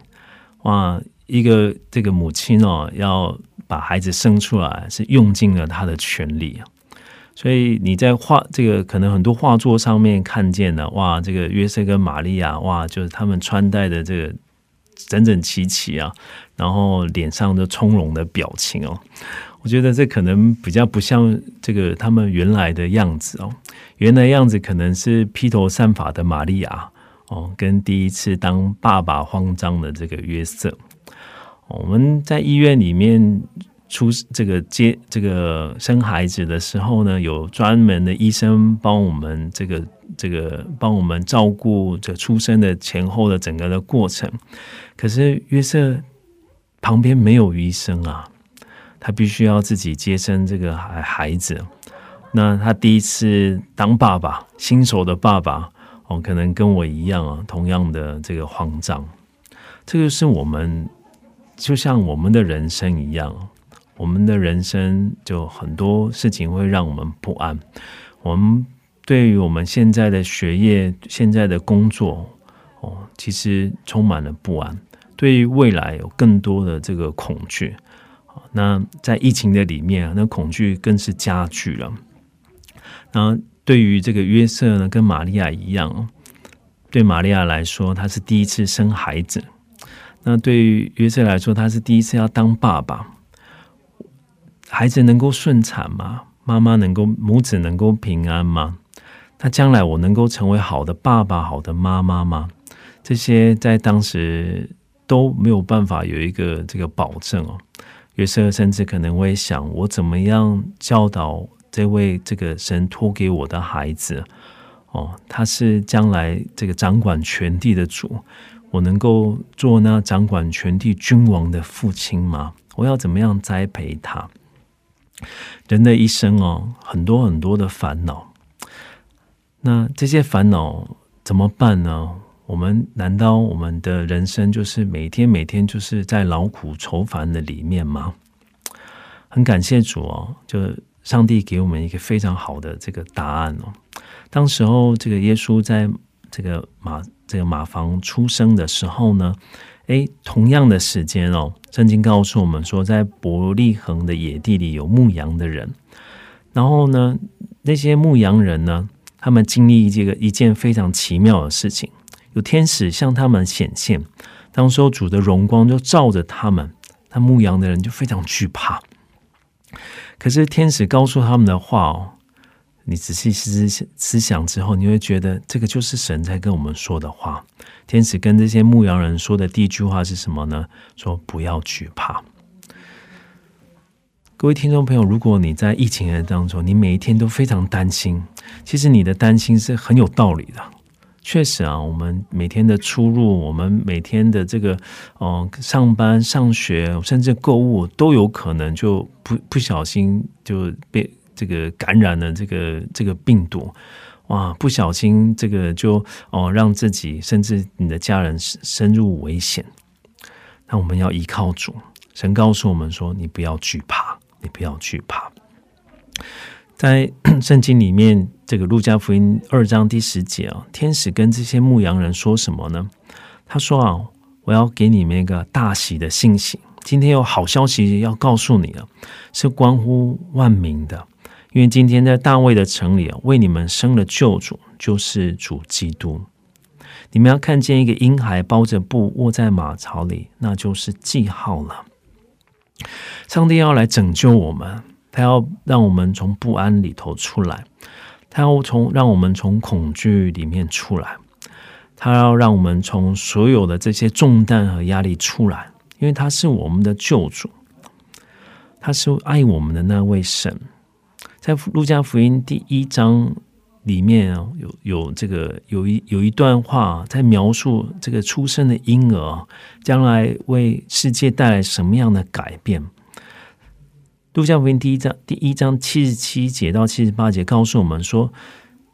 哇，一个这个母亲哦，要把孩子生出来，是用尽了她的全力。所以你在画这个可能很多画作上面看见的哇，这个约瑟跟玛利亚哇，就是他们穿戴的这个整整齐齐啊，然后脸上的从容的表情哦，我觉得这可能比较不像这个他们原来的样子哦，原来样子可能是披头散发的玛利亚哦，跟第一次当爸爸慌张的这个约瑟，我们在医院里面。出这个接这个生孩子的时候呢，有专门的医生帮我们这个这个帮我们照顾这出生的前后的整个的过程。可是约瑟旁边没有医生啊，他必须要自己接生这个孩孩子。那他第一次当爸爸，新手的爸爸哦，可能跟我一样啊，同样的这个慌张。这个是我们就像我们的人生一样，我们的人生就很多事情会让我们不安。我们对于我们现在的学业、现在的工作，哦，其实充满了不安。对于未来有更多的这个恐惧。那在疫情的里面，那恐惧更是加剧了。那对于这个约瑟呢，跟玛利亚一样，对玛利亚来说，他是第一次生孩子；那对于约瑟来说，他是第一次要当爸爸。孩子能够顺产吗？妈妈能够母子能够平安吗？那将来我能够成为好的爸爸、好的妈妈吗？这些在当时都没有办法有一个这个保证哦。约瑟甚至可能会想：我怎么样教导这位这个神托给我的孩子？哦，他是将来这个掌管全地的主，我能够做那掌管全地君王的父亲吗？我要怎么样栽培他？人的一生哦，很多很多的烦恼，那这些烦恼怎么办呢？我们难道我们的人生就是每天每天就是在劳苦愁烦的里面吗？很感谢主哦，就上帝给我们一个非常好的这个答案哦。当时候这个耶稣在这个马这个马房出生的时候呢，诶，同样的时间哦，圣经告诉我们说，在伯利恒的野地里有牧羊的人，然后呢，那些牧羊人呢，他们经历这个一件非常奇妙的事情。有天使向他们显现，当时候主的荣光就照着他们，那牧羊的人就非常惧怕。可是天使告诉他们的话哦，你仔细思思想之后，你会觉得这个就是神在跟我们说的话。天使跟这些牧羊人说的第一句话是什么呢？说不要惧怕。各位听众朋友，如果你在疫情的当中，你每一天都非常担心，其实你的担心是很有道理的。确实啊，我们每天的出入，我们每天的这个，哦，上班、上学，甚至购物，都有可能就不不小心就被这个感染了这个这个病毒，哇，不小心这个就哦，让自己甚至你的家人深入危险。那我们要依靠主，神告诉我们说：“你不要惧怕，你不要惧怕。”在 圣经里面，这个路加福音二章第十节啊，天使跟这些牧羊人说什么呢？他说啊，我要给你们一个大喜的信息，今天有好消息要告诉你了，是关乎万民的，因为今天在大卫的城里啊，为你们生了救主，就是主基督。你们要看见一个婴孩包着布卧在马槽里，那就是记号了。上帝要来拯救我们。他要让我们从不安里头出来，他要从让我们从恐惧里面出来，他要让我们从所有的这些重担和压力出来，因为他是我们的救主，他是爱我们的那位神。在路加福音第一章里面啊，有有这个有一有一段话在描述这个出生的婴儿将来为世界带来什么样的改变。路加福音第一章第一章七十七节到七十八节告诉我们说，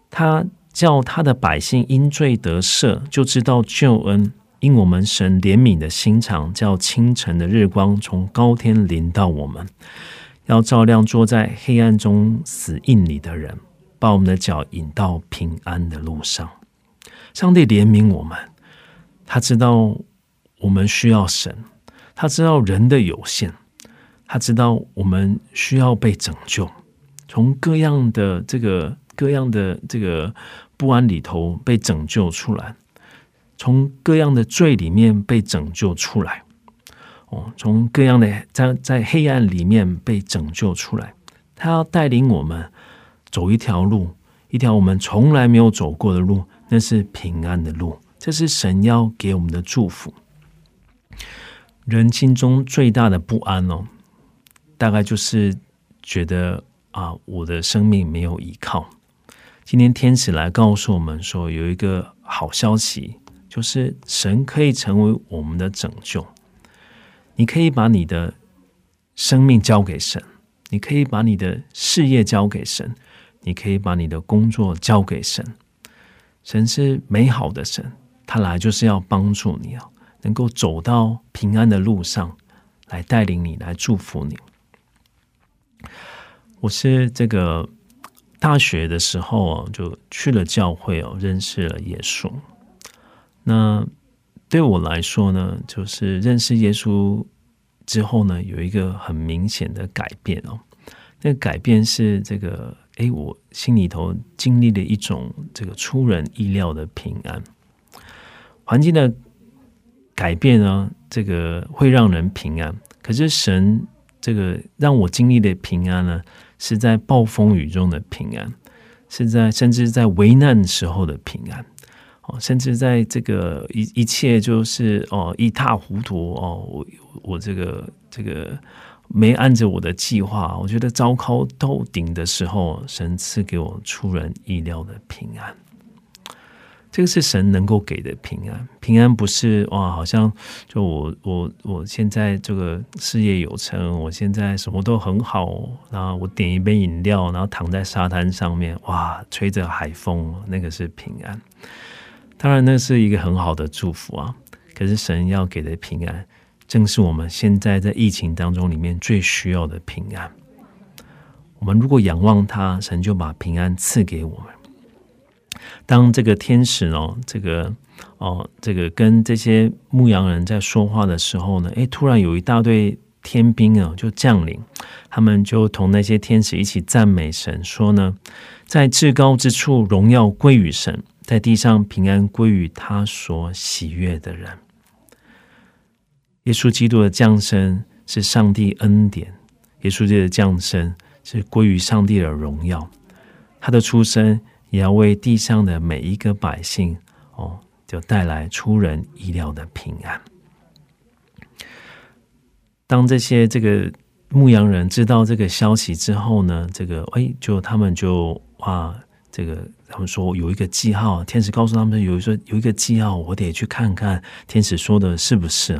他叫他的百姓因罪得赦，就知道救恩，因我们神怜悯的心肠，叫清晨的日光从高天临到我们，要照亮坐在黑暗中死印里的人，把我们的脚引到平安的路上。上帝怜悯我们，他知道我们需要神，他知道人的有限。他知道我们需要被拯救，从各样的这个各样的这个不安里头被拯救出来，从各样的罪里面被拯救出来，哦，从各样的在在黑暗里面被拯救出来。他要带领我们走一条路，一条我们从来没有走过的路，那是平安的路。这是神要给我们的祝福。人心中最大的不安哦。大概就是觉得啊，我的生命没有依靠。今天天使来告诉我们说，有一个好消息，就是神可以成为我们的拯救。你可以把你的生命交给神，你可以把你的事业交给神，你可以把你的工作交给神。神是美好的神，他来就是要帮助你啊。能够走到平安的路上，来带领你，来祝福你。我是这个大学的时候哦，就去了教会哦，认识了耶稣。那对我来说呢，就是认识耶稣之后呢，有一个很明显的改变哦。那个改变是这个，哎，我心里头经历了一种这个出人意料的平安。环境的改变呢，这个会让人平安。可是神这个让我经历的平安呢，是在暴风雨中的平安，是在甚至在危难时候的平安。哦，甚至在这个一一切就是哦一塌糊涂哦，我我这个这个没按着我的计划，我觉得糟糕透顶的时候，神赐给我出人意料的平安。这个是神能够给的平安，平安不是哇，好像就我我我现在这个事业有成，我现在什么都很好，然后我点一杯饮料，然后躺在沙滩上面，哇，吹着海风，那个是平安。当然，那是一个很好的祝福啊。可是神要给的平安，正是我们现在在疫情当中里面最需要的平安。我们如果仰望他，神就把平安赐给我们。当这个天使哦，这个哦，这个跟这些牧羊人在说话的时候呢，诶，突然有一大队天兵啊，就降临，他们就同那些天使一起赞美神，说呢，在至高之处荣耀归于神。在地上平安归于他所喜悦的人。耶稣基督的降生是上帝恩典，耶稣基督的降生是归于上帝的荣耀。他的出生也要为地上的每一个百姓哦，就带来出人意料的平安。当这些这个牧羊人知道这个消息之后呢，这个哎，就他们就哇。这个他们说有一个记号，天使告诉他们有一说有一个记号，我得去看看天使说的是不是，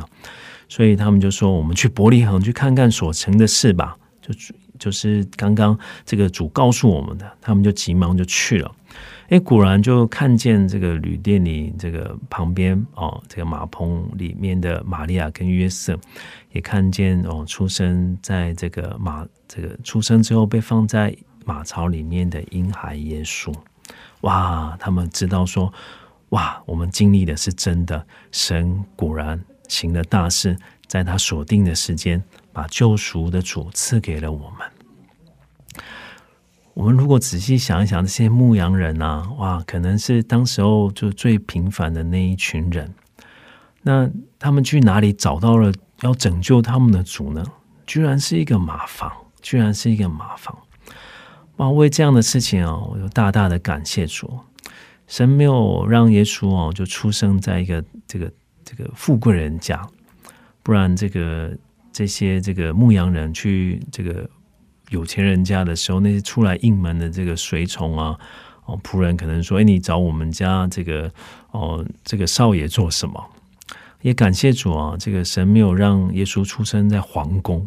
所以他们就说我们去伯利恒去看看所成的事吧，就就是刚刚这个主告诉我们的，他们就急忙就去了。哎，果然就看见这个旅店里这个旁边哦，这个马棚里面的玛利亚跟约瑟，也看见哦出生在这个马这个出生之后被放在。马槽里面的婴孩耶稣，哇！他们知道说，哇，我们经历的是真的，神果然行了大事，在他所定的时间，把救赎的主赐给了我们。我们如果仔细想一想，这些牧羊人啊，哇，可能是当时候就最平凡的那一群人。那他们去哪里找到了要拯救他们的主呢？居然是一个马房，居然是一个马房。哇！为这样的事情啊，我就大大的感谢主。神没有让耶稣哦，就出生在一个这个这个富贵人家，不然这个这些这个牧羊人去这个有钱人家的时候，那些出来应门的这个随从啊，哦仆人可能说：“哎，你找我们家这个哦这个少爷做什么？”也感谢主啊，这个神没有让耶稣出生在皇宫。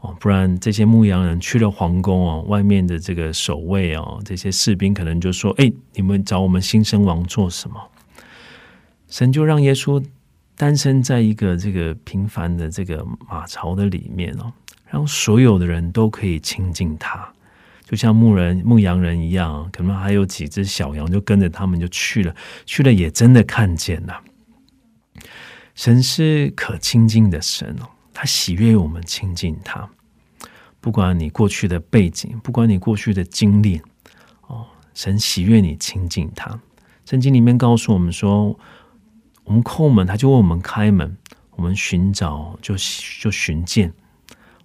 哦，不然这些牧羊人去了皇宫哦，外面的这个守卫哦，这些士兵可能就说：“哎，你们找我们新生王做什么？”神就让耶稣诞生在一个这个平凡的这个马槽的里面哦，让所有的人都可以亲近他，就像牧人、牧羊人一样，可能还有几只小羊就跟着他们就去了，去了也真的看见了。神是可亲近的神哦。他喜悦我们亲近他，不管你过去的背景，不管你过去的经历，哦，神喜悦你亲近他。圣经里面告诉我们说，我们叩门，他就为我们开门；我们寻找，就就寻见。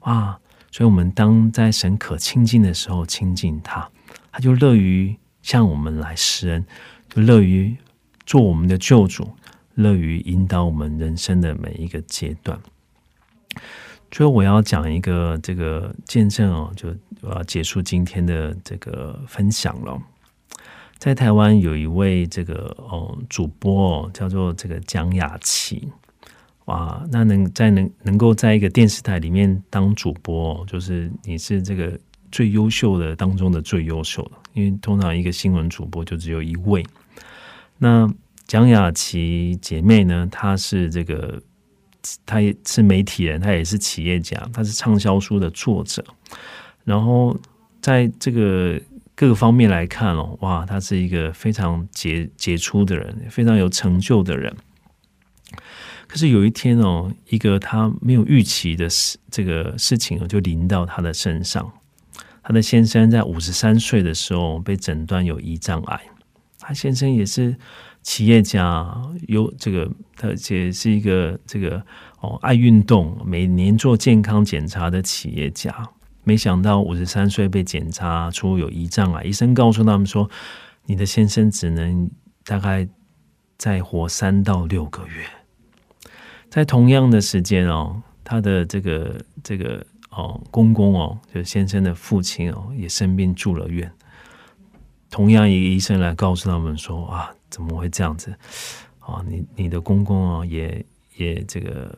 哇！所以，我们当在神可亲近的时候亲近他，他就乐于向我们来施恩，就乐于做我们的救主，乐于引导我们人生的每一个阶段。最后我要讲一个这个见证哦，就我要结束今天的这个分享了。在台湾有一位这个哦主播哦，叫做这个蒋雅琪，哇，那能在能能够在一个电视台里面当主播，就是你是这个最优秀的当中的最优秀的，因为通常一个新闻主播就只有一位。那蒋雅琪姐妹呢，她是这个，她也是媒体人，她也是企业家，她是畅销书的作者。然后在这个各个方面来看哦，哇，他是一个非常杰杰出的人，非常有成就的人。可是有一天哦，一个他没有预期的事，这个事情就临到他的身上。他的先生在五十三岁的时候被诊断有胰脏癌。他先生也是企业家，有这个，而且是一个这个哦爱运动，每年做健康检查的企业家。没想到五十三岁被检查出有胰脏癌，医生告诉他们说：“你的先生只能大概再活三到六个月。”在同样的时间哦，他的这个这个哦公公哦，就是先生的父亲哦，也生病住了院。同样一个医生来告诉他们说啊，怎么会这样子？啊，你你的公公啊，也也这个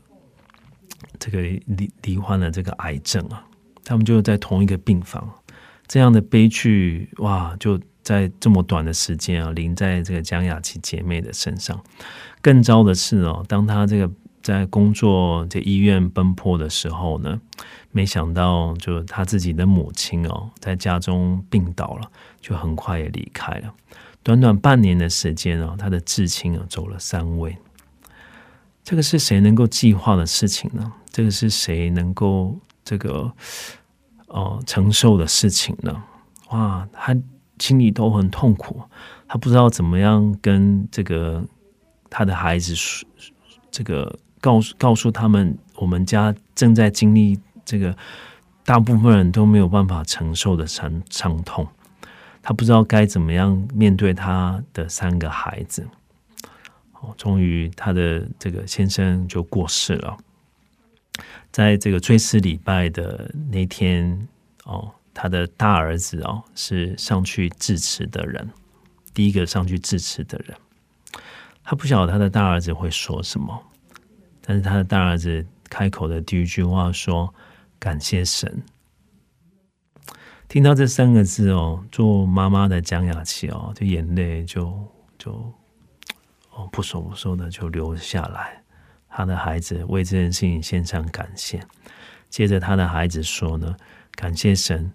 这个罹罹患了这个癌症啊。他们就在同一个病房，这样的悲剧哇，就在这么短的时间啊，临在这个江雅琪姐妹的身上。更糟的是哦，当他这个。在工作在医院奔波的时候呢，没想到就他自己的母亲哦，在家中病倒了，就很快也离开了。短短半年的时间哦，他的至亲啊走了三位。这个是谁能够计划的事情呢？这个是谁能够这个哦承受的事情呢？哇，他心里都很痛苦，他不知道怎么样跟这个他的孩子说这个。告诉告诉他们，我们家正在经历这个大部分人都没有办法承受的伤伤痛。他不知道该怎么样面对他的三个孩子。哦，终于他的这个先生就过世了。在这个追思礼拜的那天，哦，他的大儿子哦是上去致辞的人，第一个上去致辞的人。他不晓得他的大儿子会说什么。但是他的大儿子开口的第一句话说：“感谢神。”听到这三个字哦，做妈妈的江雅琪哦，就眼泪就就哦不说不说的就流下来。他的孩子为这件事情献上感谢。接着他的孩子说呢：“感谢神，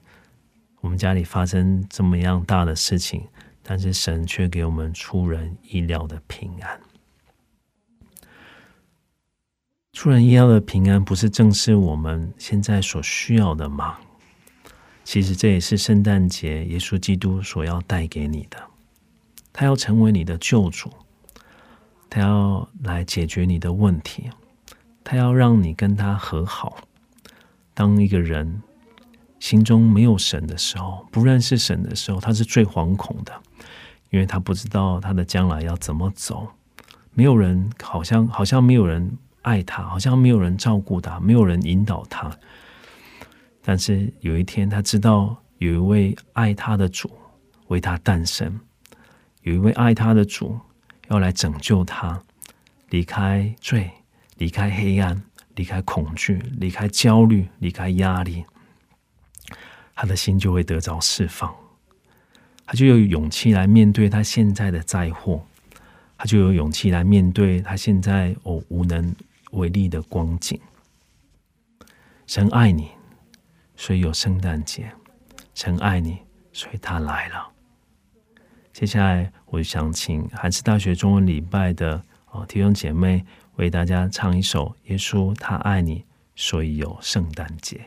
我们家里发生这么样大的事情，但是神却给我们出人意料的平安。”出人意料的平安，不是正是我们现在所需要的吗？其实这也是圣诞节耶稣基督所要带给你的。他要成为你的救主，他要来解决你的问题，他要让你跟他和好。当一个人心中没有神的时候，不认识神的时候，他是最惶恐的，因为他不知道他的将来要怎么走。没有人，好像好像没有人。爱他，好像没有人照顾他，没有人引导他。但是有一天，他知道有一位爱他的主为他诞生，有一位爱他的主要来拯救他，离开罪，离开黑暗，离开恐惧，离开焦虑，离开压力，他的心就会得着释放，他就有勇气来面对他现在的灾祸，他就有勇气来面对他现在哦无能。为力的光景，神爱你，所以有圣诞节；神爱你，所以他来了。接下来，我想请韩式大学中文礼拜的哦弟兄姐妹为大家唱一首《耶稣他爱你，所以有圣诞节》。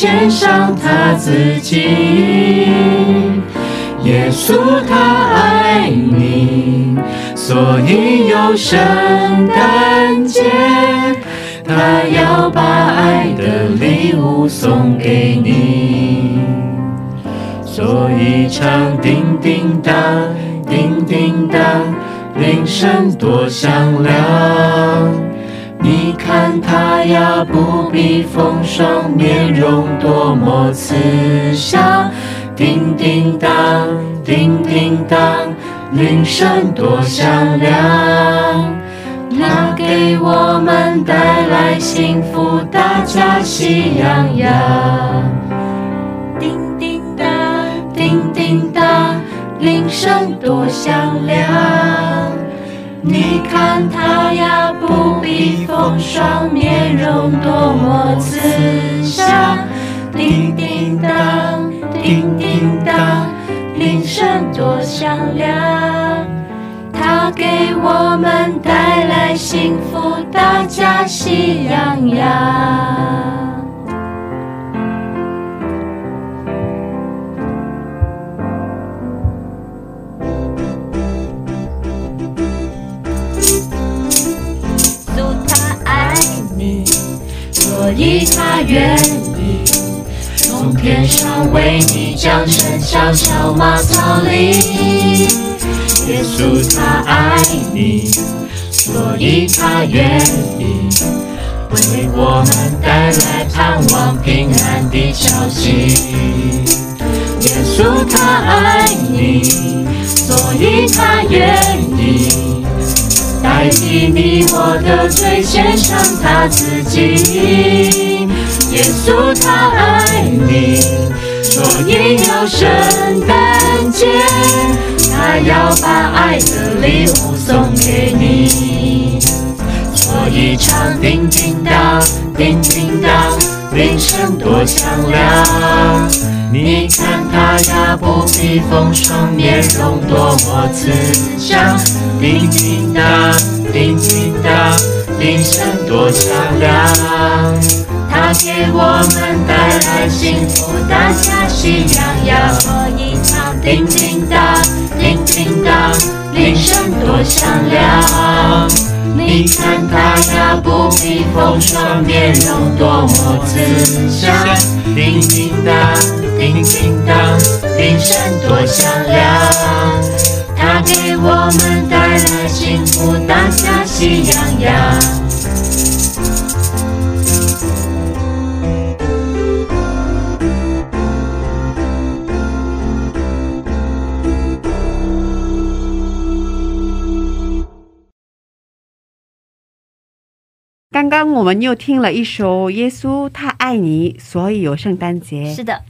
献上他自己。耶稣他爱你，所以有圣诞节，他要把爱的礼物送给你。所以唱叮叮当，叮叮当，铃声多响亮。你看他呀，不必风霜，面容多么慈祥。叮叮当，叮叮当，铃声多响亮。他给我们带来幸福，大家喜洋洋。叮叮当叮叮当，铃声多响亮。你看他呀，不必风霜，面容多么慈祥。叮叮当，叮叮当，铃声多响亮。他给我们带来幸福，大家喜洋洋。所以他愿意从天上为你降生，小小马槽里。耶稣他爱你，所以他愿意为我们带来盼望平安的消息。耶稣他爱你，所以他愿意。代替你我的罪，献上他自己。耶稣他爱你，所以要圣诞节，他要把爱的礼物送给你。所以唱叮叮当，叮叮当，铃声多响亮。你看他呀，不必风霜，面容多么慈祥。叮叮当，叮叮当，铃声多响亮。他给我们带来幸福，大家喜洋洋。所以唱叮叮当，叮叮当，铃声多响亮。你看他呀，不必风霜，面容多么慈祥。叮叮当，叮叮当，铃声多响亮。它给我们带来幸福，大家喜洋洋。刚刚我们又听了一首《耶稣他爱你》，所以有圣诞节。是的，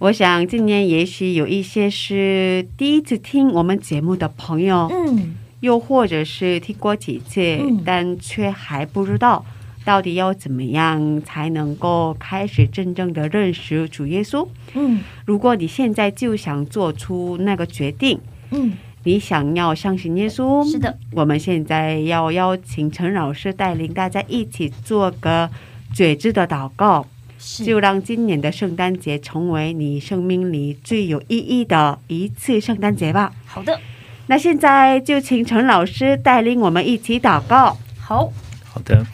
我想今年也许有一些是第一次听我们节目的朋友，嗯，又或者是听过几次，但却还不知道到底要怎么样才能够开始真正的认识主耶稣。嗯，如果你现在就想做出那个决定，嗯。你想要相信耶稣？是的，我们现在要邀请陈老师带领大家一起做个觉知的祷告，就让今年的圣诞节成为你生命里最有意义的一次圣诞节吧。好的，那现在就请陈老师带领我们一起祷告。好，好的，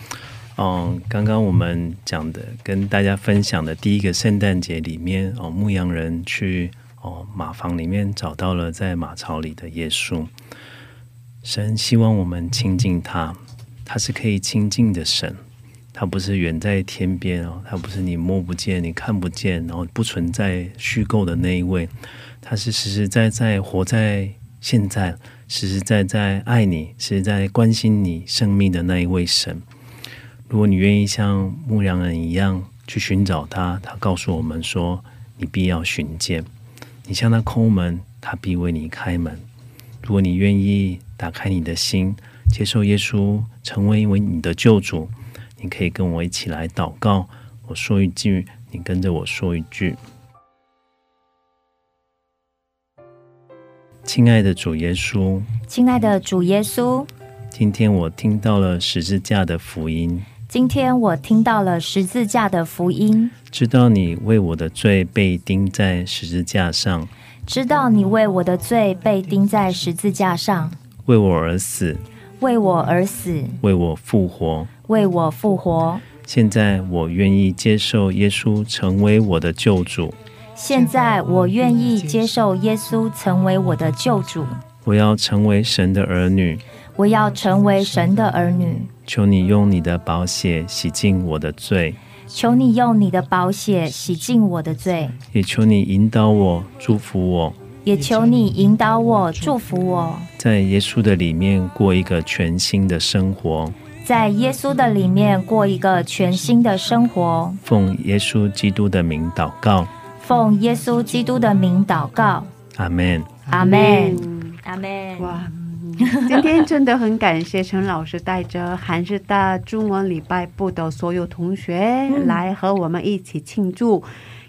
嗯，刚刚我们讲的，跟大家分享的第一个圣诞节里面，哦，牧羊人去哦马房里面找到了在马槽里的耶稣。神希望我们亲近他，他是可以亲近的神，他不是远在天边哦，他不是你摸不见、你看不见，然后不存在虚构的那一位，他是实实在在活在现在，实实在在爱你，实实在关心你生命的那一位神。如果你愿意像牧羊人一样去寻找他，他告诉我们说：“你必要寻见。”你向他叩门，他必为你开门。如果你愿意。打开你的心，接受耶稣，成为一位你的救主。你可以跟我一起来祷告。我说一句，你跟着我说一句。亲爱的主耶稣，亲爱的主耶稣，今天我听到了十字架的福音。今天我听到了十字架的福音。知道你为我的罪被钉在十字架上。知道你为我的罪被钉在十字架上。为我而死，为我而死，为我复活，为我复活。现在我愿意接受耶稣成为我的救主。现在我愿意接受耶稣成为我的救主。我要成为神的儿女。我要成为神的儿女。求你用你的宝血洗净我的罪。求你用你的宝血洗净我的罪。也求你引导我，祝福我。也求你引导我，祝福我，在耶稣的里面过一个全新的生活。在耶稣的里面过一个全新的生活。奉耶稣基督的名祷告。奉耶稣基督的名祷告。阿门。阿门。阿门。哇，今天真的很感谢陈老师带着韩师大中文礼拜部的所有同学来和我们一起庆祝。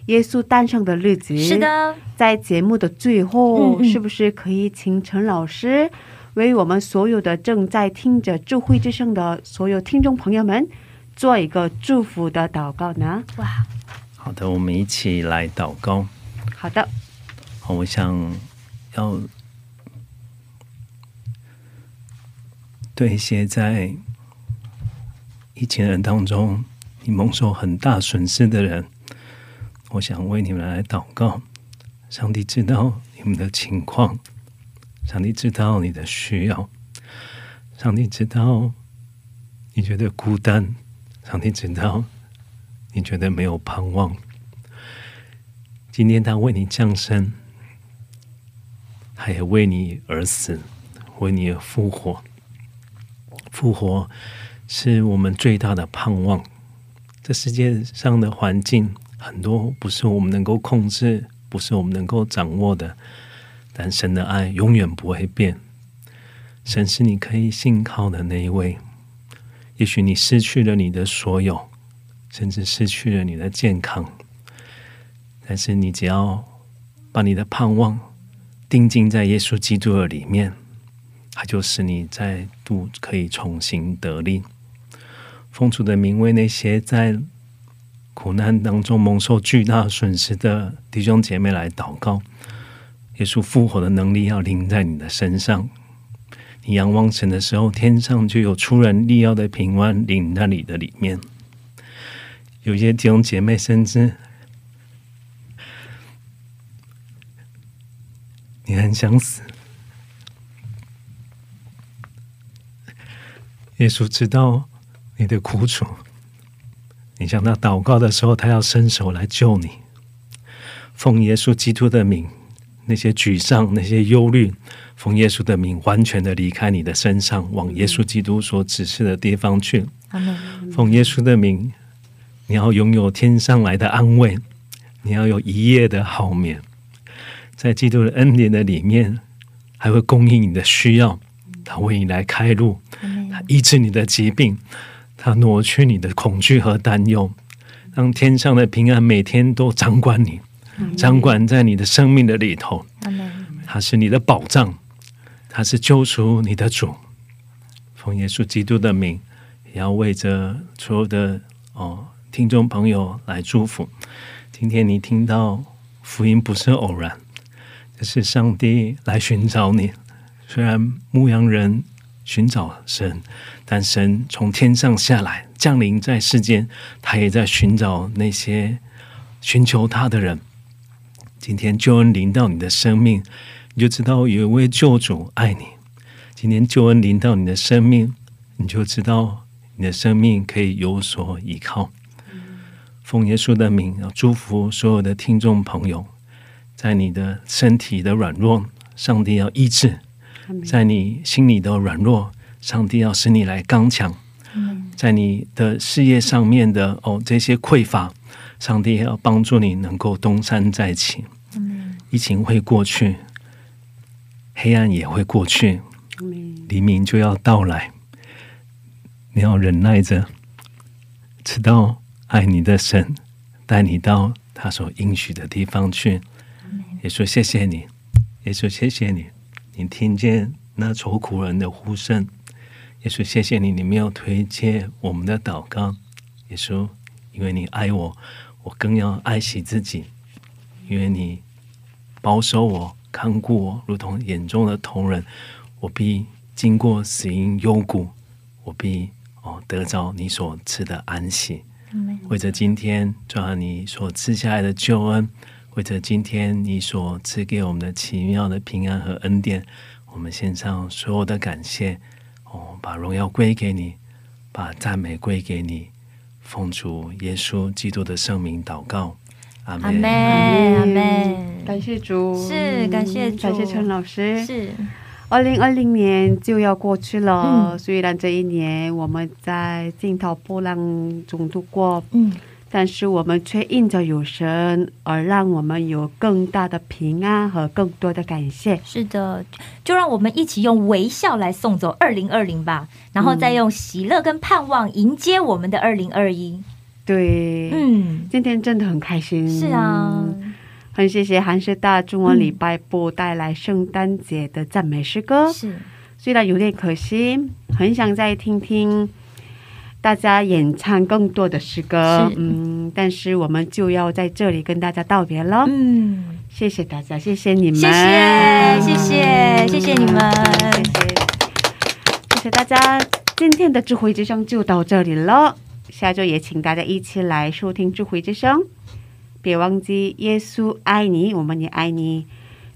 耶稣诞生的日子是的，在节目的最后，是不是可以请陈老师为我们所有的正在听着智慧之声的所有听众朋友们做一个祝福的祷告呢？哇，好的，我们一起来祷告。好的，好，我想要对一些在疫情人当中你蒙受很大损失的人。我想为你们来祷告，上帝知道你们的情况，上帝知道你的需要，上帝知道你觉得孤单，上帝知道你觉得没有盼望。今天他为你降生，他也为你而死，为你而复活。复活是我们最大的盼望。这世界上的环境。很多不是我们能够控制，不是我们能够掌握的，但神的爱永远不会变。神是你可以信靠的那一位。也许你失去了你的所有，甚至失去了你的健康，但是你只要把你的盼望定睛在耶稣基督的里面，他就使你再度可以重新得力。奉主的名为那些在。苦难当中蒙受巨大损失的弟兄姐妹来祷告，耶稣复活的能力要临在你的身上。你仰望神的时候，天上就有出人意料的平安临在你的里面。有些弟兄姐妹甚至你很想死，耶稣知道你的苦楚。你向他祷告的时候，他要伸手来救你。奉耶稣基督的名，那些沮丧、那些忧虑，奉耶稣的名，完全的离开你的身上，往耶稣基督所指示的地方去。奉耶稣的名，你要拥有天上来的安慰，你要有一夜的好眠，在基督的恩典的里面，还会供应你的需要。他为你来开路，他医治你的疾病。他挪去你的恐惧和担忧，让天上的平安每天都掌管你，掌管在你的生命的里头。他是你的保障，他是救赎你的主。奉耶稣基督的名，也要为着所有的哦听众朋友来祝福。今天你听到福音不是偶然，这是上帝来寻找你。虽然牧羊人寻找神，但神从天上下来降临在世间，他也在寻找那些寻求他的人。今天救恩临到你的生命，你就知道有一位救主爱你。今天救恩临到你的生命，你就知道你的生命可以有所依靠。奉耶稣的名，要祝福所有的听众朋友，在你的身体的软弱，上帝要医治；在你心里的软弱，上帝要使你来刚强；在你的事业上面的哦这些匮乏，上帝要帮助你能够东山再起。疫情会过去，黑暗也会过去，黎明就要到来。你要忍耐着，直到。爱你的神带你到他所应许的地方去，也说谢谢你，也说谢谢你，你听见那愁苦人的呼声，也说谢谢你，你没有推荐我们的祷告，也说因为你爱我，我更要爱惜自己，因为你保守我、看顾我，如同眼中的同人，我必经过死荫幽谷，我必哦得着你所赐的安息。为着今天，主啊，你所赐下来的救恩，为着今天你所赐给我们的奇妙的平安和恩典，我们献上所有的感谢。哦，把荣耀归给你，把赞美归给你，奉主耶稣基督的圣名祷告，阿门，阿门，感谢主，是感谢主，感谢陈老师，是。二零二零年就要过去了，虽然这一年我们在惊涛波浪中度过，嗯，但是我们却因着有神而让我们有更大的平安和更多的感谢。是的，就让我们一起用微笑来送走二零二零吧，然后再用喜乐跟盼望迎接我们的二零二一。对，嗯，今天真的很开心。是啊。很谢谢韩师大中文礼拜部带来圣诞节的赞美诗歌。是，虽然有点可惜，很想再听听大家演唱更多的诗歌。嗯，但是我们就要在这里跟大家道别了。嗯，谢谢大家，谢谢你们，谢谢，谢谢，谢谢你们，谢谢，谢谢大家。今天的智慧之声就到这里了，下周也请大家一起来收听智慧之声。别忘记，耶稣爱你，我们也爱你。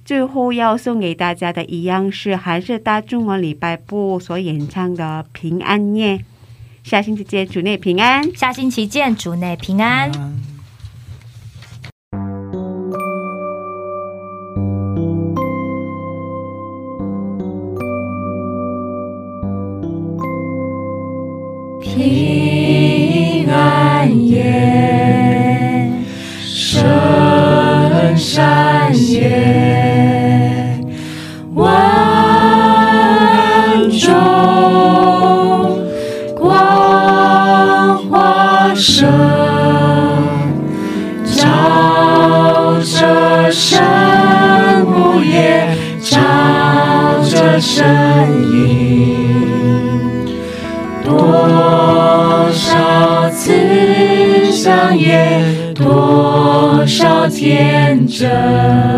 最后要送给大家的一样是还是大中文礼拜部所演唱的平安夜。下星期见，主内平安。下星期见，主内平安。平天真。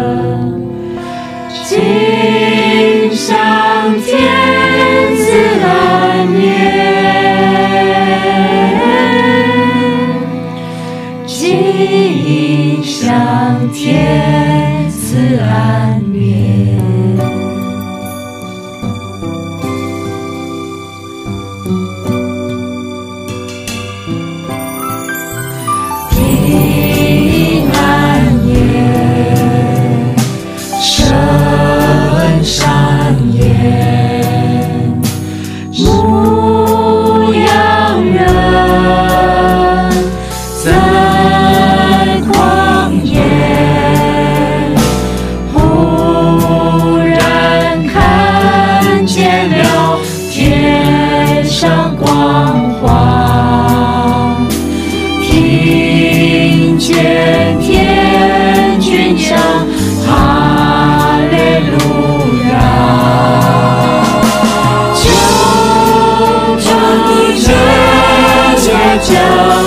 家。